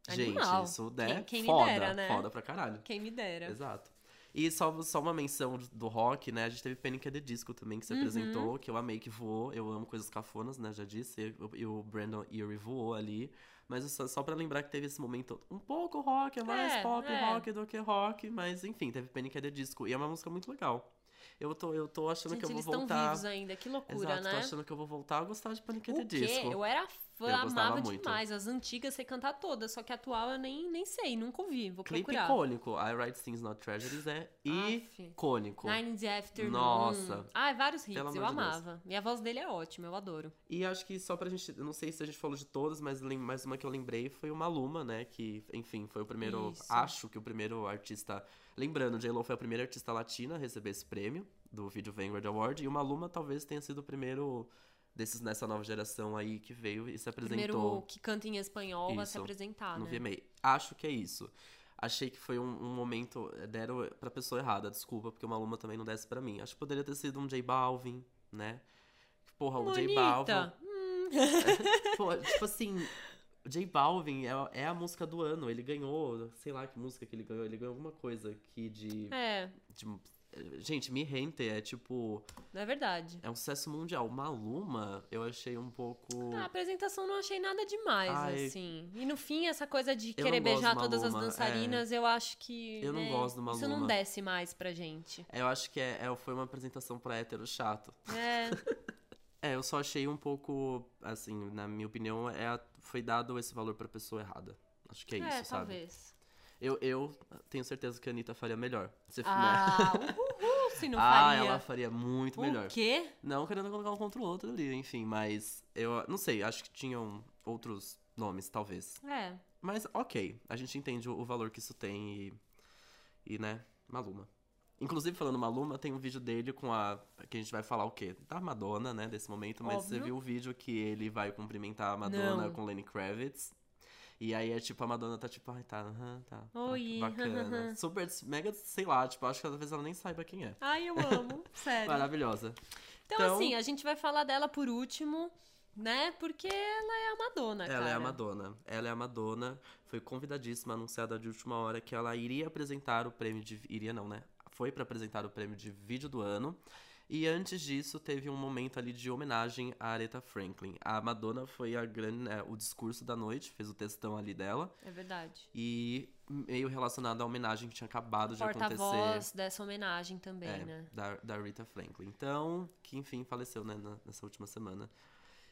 Speaker 2: Animal.
Speaker 1: Gente, isso
Speaker 2: Quem-
Speaker 1: é
Speaker 2: quem me
Speaker 1: foda,
Speaker 2: dera, né?
Speaker 1: foda pra caralho.
Speaker 2: Quem me dera.
Speaker 1: Exato. E só, só uma menção do rock, né? A gente teve Panic! the Disco também, que
Speaker 2: Uhum.
Speaker 1: se apresentou, que eu amei que voou. Eu amo coisas cafonas, né? Já disse. E, e o Brandon Erie voou ali. Mas só, só pra lembrar que teve esse momento um pouco rock, é mais
Speaker 2: É,
Speaker 1: pop
Speaker 2: é.
Speaker 1: rock do que rock. Mas enfim, teve Panic! at the Disco. E é uma música muito legal. Eu tô, eu tô achando
Speaker 2: Gente,
Speaker 1: que eu vou
Speaker 2: eles estão
Speaker 1: voltar.
Speaker 2: vivos ainda, que loucura,
Speaker 1: Exato,
Speaker 2: né?
Speaker 1: tô achando que eu vou voltar a gostar de Panic! the
Speaker 2: quê?
Speaker 1: Disco.
Speaker 2: Eu era fã,
Speaker 1: Eu
Speaker 2: amava
Speaker 1: muito.
Speaker 2: demais. As antigas sei cantar todas, só que a atual eu nem, nem sei, nunca ouvi. Vou
Speaker 1: Clipe
Speaker 2: procurar.
Speaker 1: icônico. I Write Things Not Tragedies é
Speaker 2: Aff.
Speaker 1: icônico.
Speaker 2: Nine in the Afternoon.
Speaker 1: Nossa.
Speaker 2: Ah, vários hits, eu
Speaker 1: de Deus.
Speaker 2: amava. E a voz dele é ótima, eu adoro.
Speaker 1: E acho que só pra gente. Não sei se a gente falou de todas, mas mais uma que eu lembrei foi o Maluma, né? Que, enfim, foi o primeiro.
Speaker 2: Isso.
Speaker 1: Acho que o primeiro artista. Lembrando, J-Lo foi a primeira artista latina a receber esse prêmio do Video Vanguard Award. E o Maluma talvez tenha sido o primeiro desses nessa nova geração aí que veio e se apresentou
Speaker 2: Primeiro que canta em espanhol vai se
Speaker 1: Isso,
Speaker 2: apresentar,
Speaker 1: no
Speaker 2: né?
Speaker 1: VMA. Acho que é isso. Achei que foi um, um momento. Deram pra pessoa errada, desculpa, porque o Maluma também não desce pra mim. Acho que poderia ter sido um J Balvin, né? Porra, o J Balvin.
Speaker 2: Bonita. Hum,
Speaker 1: Pô, tipo assim, o J Balvin é, é a música do ano. Ele ganhou, sei lá que música que ele ganhou. Ele ganhou alguma coisa aqui de.
Speaker 2: É,
Speaker 1: de- gente, Mi Rente é tipo.
Speaker 2: não é verdade.
Speaker 1: É um sucesso mundial. Maluma, eu achei um pouco.
Speaker 2: A apresentação não achei nada demais,
Speaker 1: Ai.
Speaker 2: assim. E no fim, essa coisa de querer beijar
Speaker 1: do
Speaker 2: todas as
Speaker 1: Maluma, é.
Speaker 2: dançarinas, eu acho que.
Speaker 1: Eu não
Speaker 2: né,
Speaker 1: gosto do
Speaker 2: Isso não
Speaker 1: Maluma.
Speaker 2: desce mais pra gente.
Speaker 1: É, eu acho que é, é- foi uma apresentação pra hétero chato.
Speaker 2: É,
Speaker 1: É, eu só achei um pouco, assim, na minha opinião, é a- foi dado esse valor pra pessoa errada. Acho que é,
Speaker 2: é,
Speaker 1: isso, sabe?
Speaker 2: talvez.
Speaker 1: Eu, eu tenho certeza que a Anitta faria melhor. Se, né?
Speaker 2: Ah, uhul, se não
Speaker 1: ah,
Speaker 2: faria.
Speaker 1: ela faria muito melhor.
Speaker 2: O quê?
Speaker 1: Não querendo colocar um contra o outro ali, enfim, mas eu não sei, acho que tinham outros nomes, talvez.
Speaker 2: É.
Speaker 1: Mas ok, a gente entende o, o valor que isso tem e, e, né, Maluma. Inclusive, falando Maluma, tem um vídeo dele com a. que a gente vai falar o quê? Da Madonna, né, desse momento, mas você
Speaker 2: Óbvio.
Speaker 1: viu o vídeo que ele vai cumprimentar a Madonna
Speaker 2: Não.
Speaker 1: com Lenny Kravitz. E aí é tipo, a Madonna tá tipo, ai, tá, aham, tá. tá,
Speaker 2: Oi,
Speaker 1: Bacana. Super, mega, sei lá, tipo, acho que talvez ela nem saiba quem é.
Speaker 2: Ai, eu amo. Sério.
Speaker 1: Maravilhosa.
Speaker 2: Então,
Speaker 1: Então-
Speaker 2: assim, a gente vai falar dela por último, né? Porque ela é a Madonna, cara.
Speaker 1: Ela é a Madonna. Ela é a Madonna. Foi convidadíssima, anunciada de última hora que ela iria apresentar o prêmio de. Iria não, né? Foi pra apresentar o prêmio de vídeo do ano. E antes disso, teve um momento ali de homenagem à Aretha Franklin. A Madonna foi a grande, né, o discurso da noite, fez o textão ali dela.
Speaker 2: É verdade.
Speaker 1: E meio relacionado à homenagem que tinha acabado de acontecer.
Speaker 2: Porta-voz dessa homenagem também,
Speaker 1: É,
Speaker 2: né?
Speaker 1: da, da Rita Franklin. Então, que enfim faleceu, né, nessa última semana.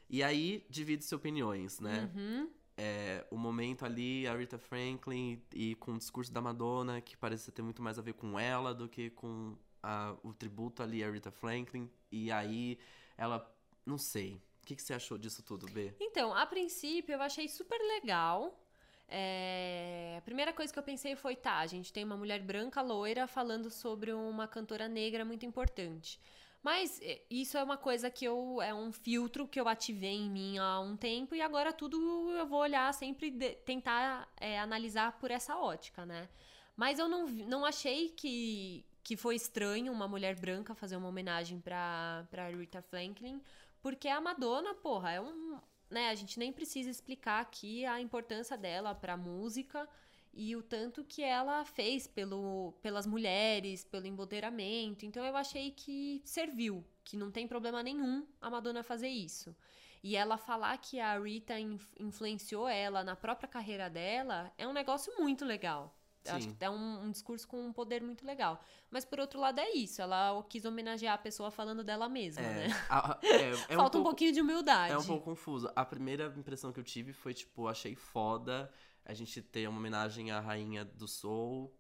Speaker 1: E aí, divide-se opiniões, né?
Speaker 2: Uhum.
Speaker 1: É, o momento ali, a Rita Franklin e com o discurso da Madonna, que parecia ter muito mais a ver com ela do que com a- o tributo ali a Rita Franklin. E aí, ela, não sei. O que, que você achou disso tudo, B?
Speaker 2: Então, a princípio, eu achei super legal. É, A primeira coisa que eu pensei foi, tá, a gente tem uma mulher branca loira falando sobre uma cantora negra muito importante. Mas é, isso é uma coisa que eu. É um filtro que eu ativei em mim há um tempo e agora tudo eu vou olhar sempre, de- tentar é, analisar por essa ótica, né? Mas eu não, não achei que, que foi estranho uma mulher branca fazer uma homenagem pra, pra Rita Franklin, porque a Madonna, porra, é um. Né, a gente nem precisa explicar aqui a importância dela pra música e o tanto que ela fez pelo, pelas mulheres, pelo empoderamento. Então eu achei que serviu, que não tem problema nenhum a Madonna fazer isso. E ela falar que a Rita inf- influenciou ela na própria carreira dela é um negócio muito legal. Acho que é um, um discurso com um poder muito legal. Mas por outro lado é isso, ela quis homenagear a pessoa falando dela mesma,
Speaker 1: É,
Speaker 2: né?
Speaker 1: a- é, é
Speaker 2: Falta um,
Speaker 1: pouco-
Speaker 2: pouquinho de humildade.
Speaker 1: É um pouco confuso. A primeira impressão que eu tive foi, tipo, achei foda a gente ter uma homenagem à rainha do soul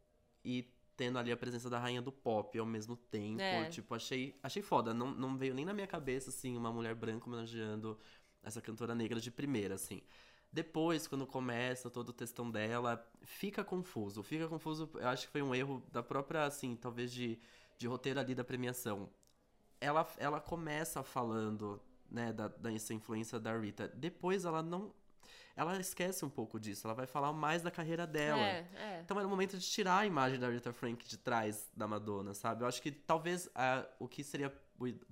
Speaker 1: e tendo ali a presença da rainha do pop ao mesmo tempo.
Speaker 2: É.
Speaker 1: Tipo, achei, achei foda. Não, não veio nem na minha cabeça, assim, uma mulher branca homenageando essa cantora negra de primeira, assim. Depois, quando começa todo o textão dela, fica confuso. Fica confuso, eu acho que foi um erro da própria, assim, talvez de, de roteiro ali da premiação. Ela, ela começa falando, né, da, dessa influência da Rita. Depois ela não. Ela esquece um pouco disso. Ela vai falar mais da carreira dela.
Speaker 2: É, é.
Speaker 1: Então era o momento de tirar a imagem da Rita Frank de trás da Madonna, sabe? Eu acho que talvez ah, o que seria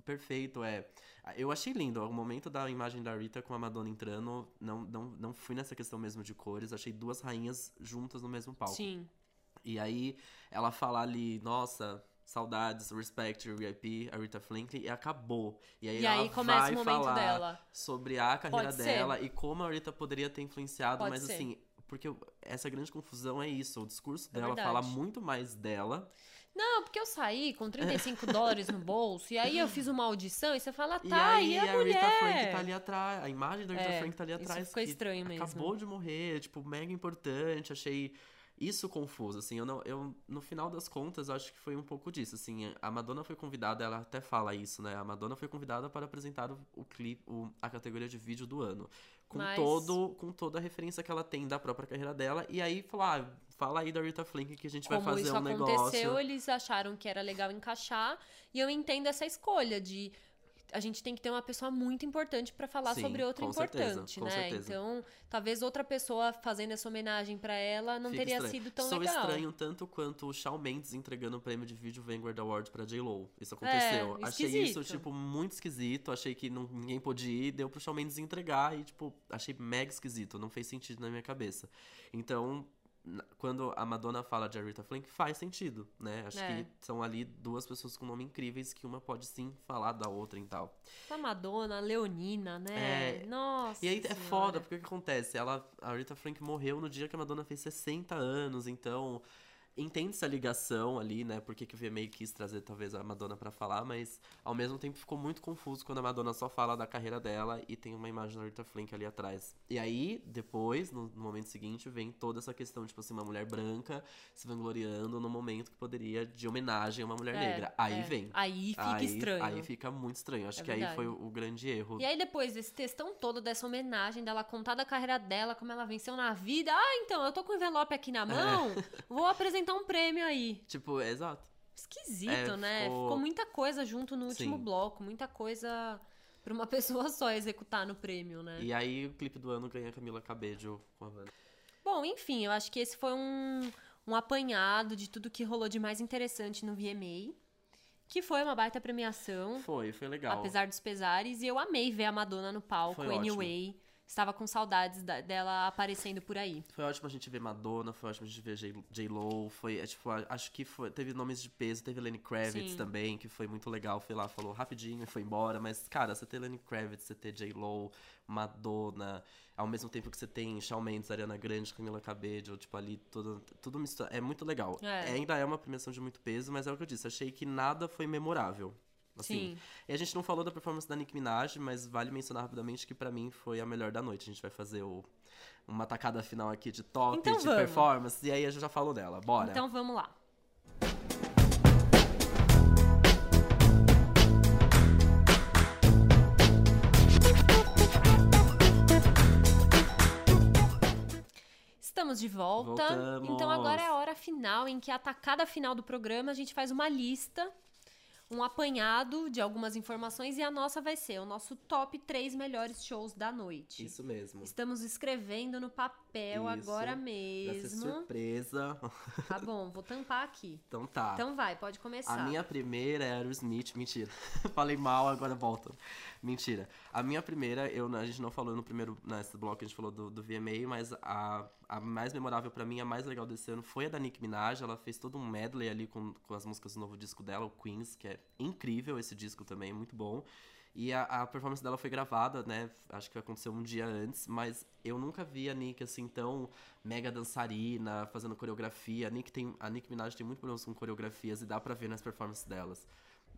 Speaker 1: perfeito é. ah, Eu achei lindo o momento da imagem da Rita com a Madonna entrando. Não, não, não fui nessa questão mesmo de cores. Achei duas rainhas juntas no mesmo palco.
Speaker 2: Sim.
Speaker 1: E aí ela fala ali, nossa, saudades, respect, RIP, a Rita Franklin, e acabou. E aí,
Speaker 2: E
Speaker 1: ela
Speaker 2: aí começa
Speaker 1: vai
Speaker 2: o momento
Speaker 1: falar
Speaker 2: dela.
Speaker 1: sobre a carreira
Speaker 2: Pode ser.
Speaker 1: dela e como a Rita poderia ter influenciado,
Speaker 2: Pode
Speaker 1: mas
Speaker 2: ser.
Speaker 1: assim, porque essa grande confusão é isso, o discurso
Speaker 2: É
Speaker 1: dela
Speaker 2: verdade.
Speaker 1: fala muito mais dela.
Speaker 2: Não, porque eu saí com 35 dólares no bolso e aí eu fiz uma audição e você fala,
Speaker 1: e
Speaker 2: tá,
Speaker 1: aí
Speaker 2: e, a,
Speaker 1: a
Speaker 2: mulher?
Speaker 1: Rita Frank tá ali atrás, a imagem da Rita
Speaker 2: É,
Speaker 1: Frank tá ali
Speaker 2: isso
Speaker 1: atrás.
Speaker 2: ficou
Speaker 1: que
Speaker 2: estranho mesmo.
Speaker 1: Acabou de morrer, tipo, mega importante, achei isso confuso, assim, eu não, eu, no final das contas, acho que foi um pouco disso, assim, a Madonna foi convidada, ela até fala isso, né, a Madonna foi convidada para apresentar o, o clipe, o- a categoria de vídeo do ano, com
Speaker 2: Mas-
Speaker 1: todo, com toda a referência que ela tem da própria carreira dela, e aí falar, ah, fala aí da Rita Frank que a gente vai
Speaker 2: Como
Speaker 1: fazer
Speaker 2: isso
Speaker 1: um
Speaker 2: aconteceu,
Speaker 1: negócio.
Speaker 2: eles acharam que era legal encaixar e eu entendo essa escolha de a gente tem que ter uma pessoa muito importante pra falar
Speaker 1: Sim,
Speaker 2: sobre outra
Speaker 1: certeza,
Speaker 2: importante, né?
Speaker 1: certeza.
Speaker 2: Então, talvez outra pessoa fazendo essa homenagem pra ela não
Speaker 1: Fica
Speaker 2: teria
Speaker 1: estranho.
Speaker 2: sido tão
Speaker 1: Sou
Speaker 2: legal.
Speaker 1: estranho tanto quanto o Shawn Mendes entregando o prêmio de vídeo Vanguard Award pra J-Lo. Isso aconteceu.
Speaker 2: É,
Speaker 1: achei isso, tipo, muito esquisito. Achei que não- ninguém podia ir, deu pro Shawn Mendes entregar e, tipo, achei mega esquisito. Não fez sentido na minha cabeça. Então, quando a Madonna fala de Aretha Franklin, faz sentido, né? Acho
Speaker 2: É.
Speaker 1: que são ali duas pessoas com nome incríveis que uma pode sim falar da outra e tal.
Speaker 2: A Madonna, a Leonina, né?
Speaker 1: É,
Speaker 2: Nossa.
Speaker 1: E aí é
Speaker 2: Senhora.
Speaker 1: foda, porque o que acontece? Ela, a Aretha Frank morreu no dia que a Madonna fez 60 anos, então entende-se a ligação ali, né? Porque que o VMA quis trazer talvez a Madonna pra falar, mas ao mesmo tempo ficou muito confuso quando a Madonna só fala da carreira dela e tem uma imagem da Aretha Frank ali atrás. E aí, depois, no, no momento seguinte, vem toda essa questão, tipo assim, uma mulher branca se vangloriando no momento que poderia de homenagem a uma mulher
Speaker 2: É,
Speaker 1: negra. Aí
Speaker 2: é.
Speaker 1: vem.
Speaker 2: Aí fica
Speaker 1: aí,
Speaker 2: estranho.
Speaker 1: Aí fica muito estranho. Acho
Speaker 2: É
Speaker 1: que aí
Speaker 2: verdade.
Speaker 1: foi o, o grande erro.
Speaker 2: E aí, depois desse textão todo, dessa homenagem, dela contar da carreira dela, como ela venceu na vida. Ah, então, eu tô com o envelope aqui na mão, vou apresentar um prêmio aí.
Speaker 1: Tipo, exato.
Speaker 2: Esquisito,
Speaker 1: É,
Speaker 2: né?
Speaker 1: ficou-
Speaker 2: Ficou... muita coisa junto no último
Speaker 1: Sim.
Speaker 2: bloco, muita coisa pra uma pessoa só executar no prêmio, né?
Speaker 1: E aí o clipe do ano ganha Camila Cabello com a Wanda.
Speaker 2: Bom, enfim, eu acho que esse foi um, um apanhado de tudo que rolou de mais interessante no VMA. Que foi uma baita premiação.
Speaker 1: Foi, foi legal.
Speaker 2: Apesar dos pesares, e eu amei ver a Madonna no palco,
Speaker 1: Foi ótimo.
Speaker 2: Estava com saudades da- dela aparecendo por aí.
Speaker 1: Foi ótimo a gente ver Madonna, foi ótimo a gente ver J-Lo, foi, é, tipo, acho que foi, teve nomes de peso, teve Lenny Kravitz
Speaker 2: Sim.
Speaker 1: também, que foi muito legal, foi lá, falou rapidinho e foi embora, mas, cara, você ter Lenny Kravitz, você ter J-Lo, Madonna, ao mesmo tempo que você tem Shawn Mendes, Ariana Grande, Camila Cabello, tipo, ali, tudo, tudo mistura, é muito legal.
Speaker 2: É.
Speaker 1: Ainda é uma premiação de muito peso, mas é o que eu disse, achei que nada foi memorável. Assim,
Speaker 2: Sim.
Speaker 1: e a gente não falou da performance da Nicki Minaj, mas vale mencionar rapidamente que pra mim foi a melhor da noite. A gente vai fazer o- uma tacada final aqui de top,
Speaker 2: Então
Speaker 1: de
Speaker 2: vamos.
Speaker 1: performance, e aí a gente já falou dela. Bora.
Speaker 2: Então vamos lá. Estamos de volta.
Speaker 1: Voltamos.
Speaker 2: Então agora é a hora final em que a tacada final do programa a gente faz uma lista, um apanhado de algumas informações e a nossa vai ser o nosso top 3 melhores shows da noite.
Speaker 1: Isso mesmo.
Speaker 2: Estamos escrevendo no papel
Speaker 1: Isso.
Speaker 2: agora
Speaker 1: Vai ser
Speaker 2: mesmo.
Speaker 1: surpresa.
Speaker 2: Tá bom, vou tampar aqui.
Speaker 1: Então tá.
Speaker 2: Então vai, pode começar.
Speaker 1: A minha primeira é Aerosmith, mentira. Falei mal, agora volta. Mentira. A minha primeira, eu, a gente não falou no primeiro, nesse bloco, a gente falou do, do VMA, mas a, a mais memorável pra mim, a mais legal desse ano, foi a da Nicki Minaj. Ela fez todo um medley ali com, com as músicas do novo disco dela, o Queens, que é incrível esse disco também, muito bom. E a, a performance dela foi gravada, né? Acho que aconteceu um dia antes, mas eu nunca vi a Nick assim tão mega dançarina, fazendo coreografia. A Nick, tem, a Nick Minaj tem muito problemas com coreografias e dá pra ver nas performances delas.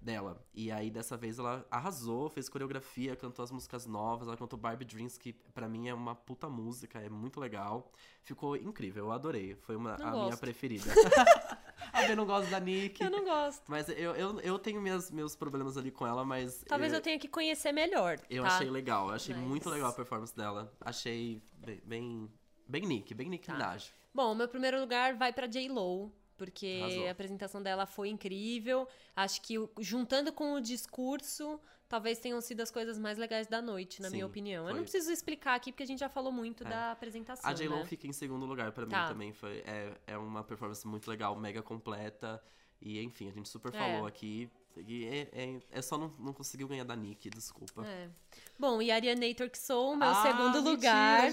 Speaker 1: Dela. E aí, dessa vez, ela arrasou, fez coreografia, cantou as músicas novas. Ela cantou Barbie Dreams, que pra mim é uma puta música, é muito legal. Ficou incrível, eu adorei. Foi uma,
Speaker 2: Não
Speaker 1: a minha
Speaker 2: gosto.
Speaker 1: preferida. a B não gosta da Nick.
Speaker 2: Eu não gosto.
Speaker 1: Mas eu, eu, eu tenho minhas, meus problemas ali com ela, mas.
Speaker 2: Talvez
Speaker 1: eu,
Speaker 2: eu tenha que conhecer melhor.
Speaker 1: eu
Speaker 2: tá?
Speaker 1: achei legal, eu achei
Speaker 2: Mas-
Speaker 1: muito legal a performance dela. Achei bem. Bem, bem Nick, bem Nick
Speaker 2: Tá.
Speaker 1: Minaj.
Speaker 2: Bom, meu primeiro lugar vai pra J-Lo. Porque
Speaker 1: Arrasou.
Speaker 2: a apresentação dela foi incrível. Acho que juntando com o discurso, talvez tenham sido as coisas mais legais da noite, na
Speaker 1: Sim,
Speaker 2: minha opinião. Eu
Speaker 1: foi.
Speaker 2: não preciso explicar aqui, porque a gente já falou muito
Speaker 1: É.
Speaker 2: da apresentação.
Speaker 1: A J-Lo
Speaker 2: né?
Speaker 1: fica em segundo lugar mim
Speaker 2: Tá.
Speaker 1: também. Foi, é, é uma performance muito legal, mega completa. E enfim, a gente super
Speaker 2: É.
Speaker 1: falou aqui. E é, é, é só não, não conseguiu ganhar da Nick, desculpa.
Speaker 2: É. Bom, e Arianator que sou, meu
Speaker 1: Ah,
Speaker 2: segundo
Speaker 1: mentira,
Speaker 2: lugar.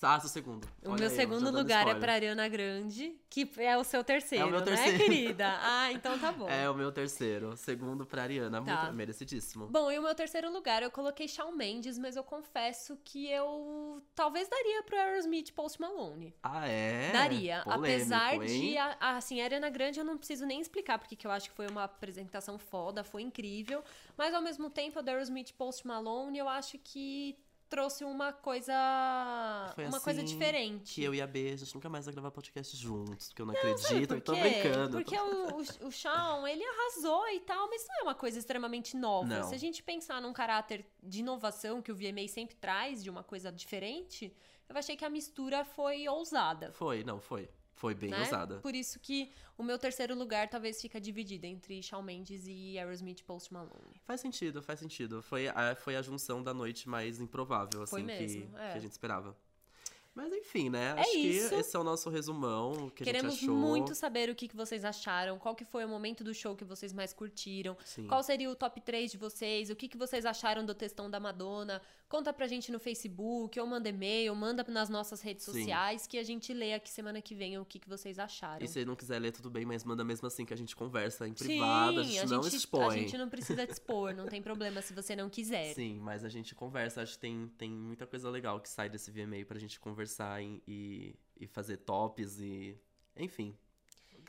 Speaker 1: Ah, seu segundo.
Speaker 2: O
Speaker 1: Olha
Speaker 2: meu
Speaker 1: aí,
Speaker 2: segundo lugar é pra Ariana Grande, que é o seu terceiro,
Speaker 1: É o meu
Speaker 2: né,
Speaker 1: terceiro.
Speaker 2: querida? Ah, então tá bom.
Speaker 1: É o meu terceiro. Segundo pra Ariana.
Speaker 2: Tá.
Speaker 1: Muito merecidíssimo.
Speaker 2: Bom, e o meu terceiro lugar eu coloquei Shawn Mendes, mas eu confesso que eu talvez daria pro Aerosmith Post Malone.
Speaker 1: Ah, é?
Speaker 2: Daria.
Speaker 1: Polêmico,
Speaker 2: Apesar de,
Speaker 1: hein?
Speaker 2: a- a- assim, a Ariana Grande eu não preciso nem explicar, porque que eu acho que foi uma apresentação foda, foi incrível. Mas ao mesmo tempo, a do Aerosmith Post Malone, eu acho que trouxe uma coisa. Uma coisa
Speaker 1: assim
Speaker 2: diferente.
Speaker 1: Que eu e a B, a gente nunca mais vai gravar podcast juntos, porque eu não acredito.
Speaker 2: Por
Speaker 1: Eu tô brincando.
Speaker 2: Porque o, o, o Shawn, ele arrasou e tal, mas não é uma coisa extremamente nova.
Speaker 1: Não.
Speaker 2: Se a gente pensar num caráter de inovação que o VMA sempre traz, de uma coisa diferente, eu achei que a mistura foi ousada.
Speaker 1: Foi, não, foi. Foi bem
Speaker 2: né?
Speaker 1: ousada.
Speaker 2: Por isso que o meu terceiro lugar talvez fica dividido entre Shawn Mendes e Aerosmith Post Malone.
Speaker 1: Faz sentido, faz sentido. Foi a, foi a junção da noite mais improvável, assim, que,
Speaker 2: é.
Speaker 1: que a gente esperava. Mas enfim, né?
Speaker 2: É
Speaker 1: Acho
Speaker 2: isso.
Speaker 1: que esse é o nosso resumão, que
Speaker 2: Queremos
Speaker 1: a gente achou.
Speaker 2: muito saber o que vocês acharam, qual que foi o momento do show que vocês mais curtiram,
Speaker 1: Sim.
Speaker 2: Qual seria o top 3 de vocês? O que, que vocês acharam do textão da Madonna? Conta pra gente no Facebook, ou manda e-mail, manda nas nossas redes
Speaker 1: Sim.
Speaker 2: sociais, que a gente lê aqui semana que vem o que, que vocês acharam.
Speaker 1: E se não quiser ler, tudo bem, mas manda mesmo assim que a gente conversa em privado, a gente
Speaker 2: a
Speaker 1: não
Speaker 2: gente,
Speaker 1: expõe.
Speaker 2: a gente não precisa expor, não tem problema se você não quiser.
Speaker 1: Sim, mas a gente conversa. Acho que tem, tem muita coisa legal que sai desse VMA pra gente conversar em- e, e fazer tops e. Enfim.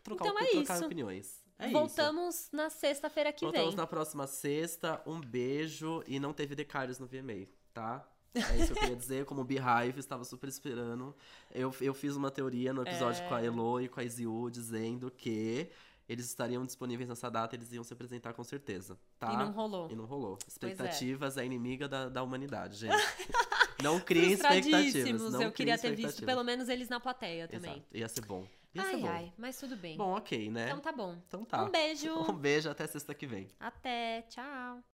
Speaker 1: Trocar,
Speaker 2: Então é
Speaker 1: trocar
Speaker 2: isso.
Speaker 1: opiniões. É isso.
Speaker 2: Voltamos na sexta-feira que
Speaker 1: Voltamos
Speaker 2: vem.
Speaker 1: na próxima sexta. Um beijo e não teve decários no VMA, tá? É isso que eu queria dizer. Como o Beehive estava super esperando. Eu, eu fiz uma teoria no episódio
Speaker 2: É.
Speaker 1: com a Elo e com a Iziu dizendo que eles estariam disponíveis nessa data, eles iam se apresentar com certeza, tá?
Speaker 2: E não rolou.
Speaker 1: E não rolou.
Speaker 2: é.
Speaker 1: Expectativas é. inimiga da, da humanidade, gente. Não criem expectativas. Não
Speaker 2: Eu queria ter visto pelo menos eles na plateia também.
Speaker 1: Exato. Ia ser bom. Ia ser
Speaker 2: Ai,
Speaker 1: bom.
Speaker 2: ai, mas tudo bem.
Speaker 1: Bom, ok, né?
Speaker 2: Então tá bom.
Speaker 1: Então tá.
Speaker 2: Um beijo.
Speaker 1: Um beijo até sexta que vem.
Speaker 2: Até, tchau.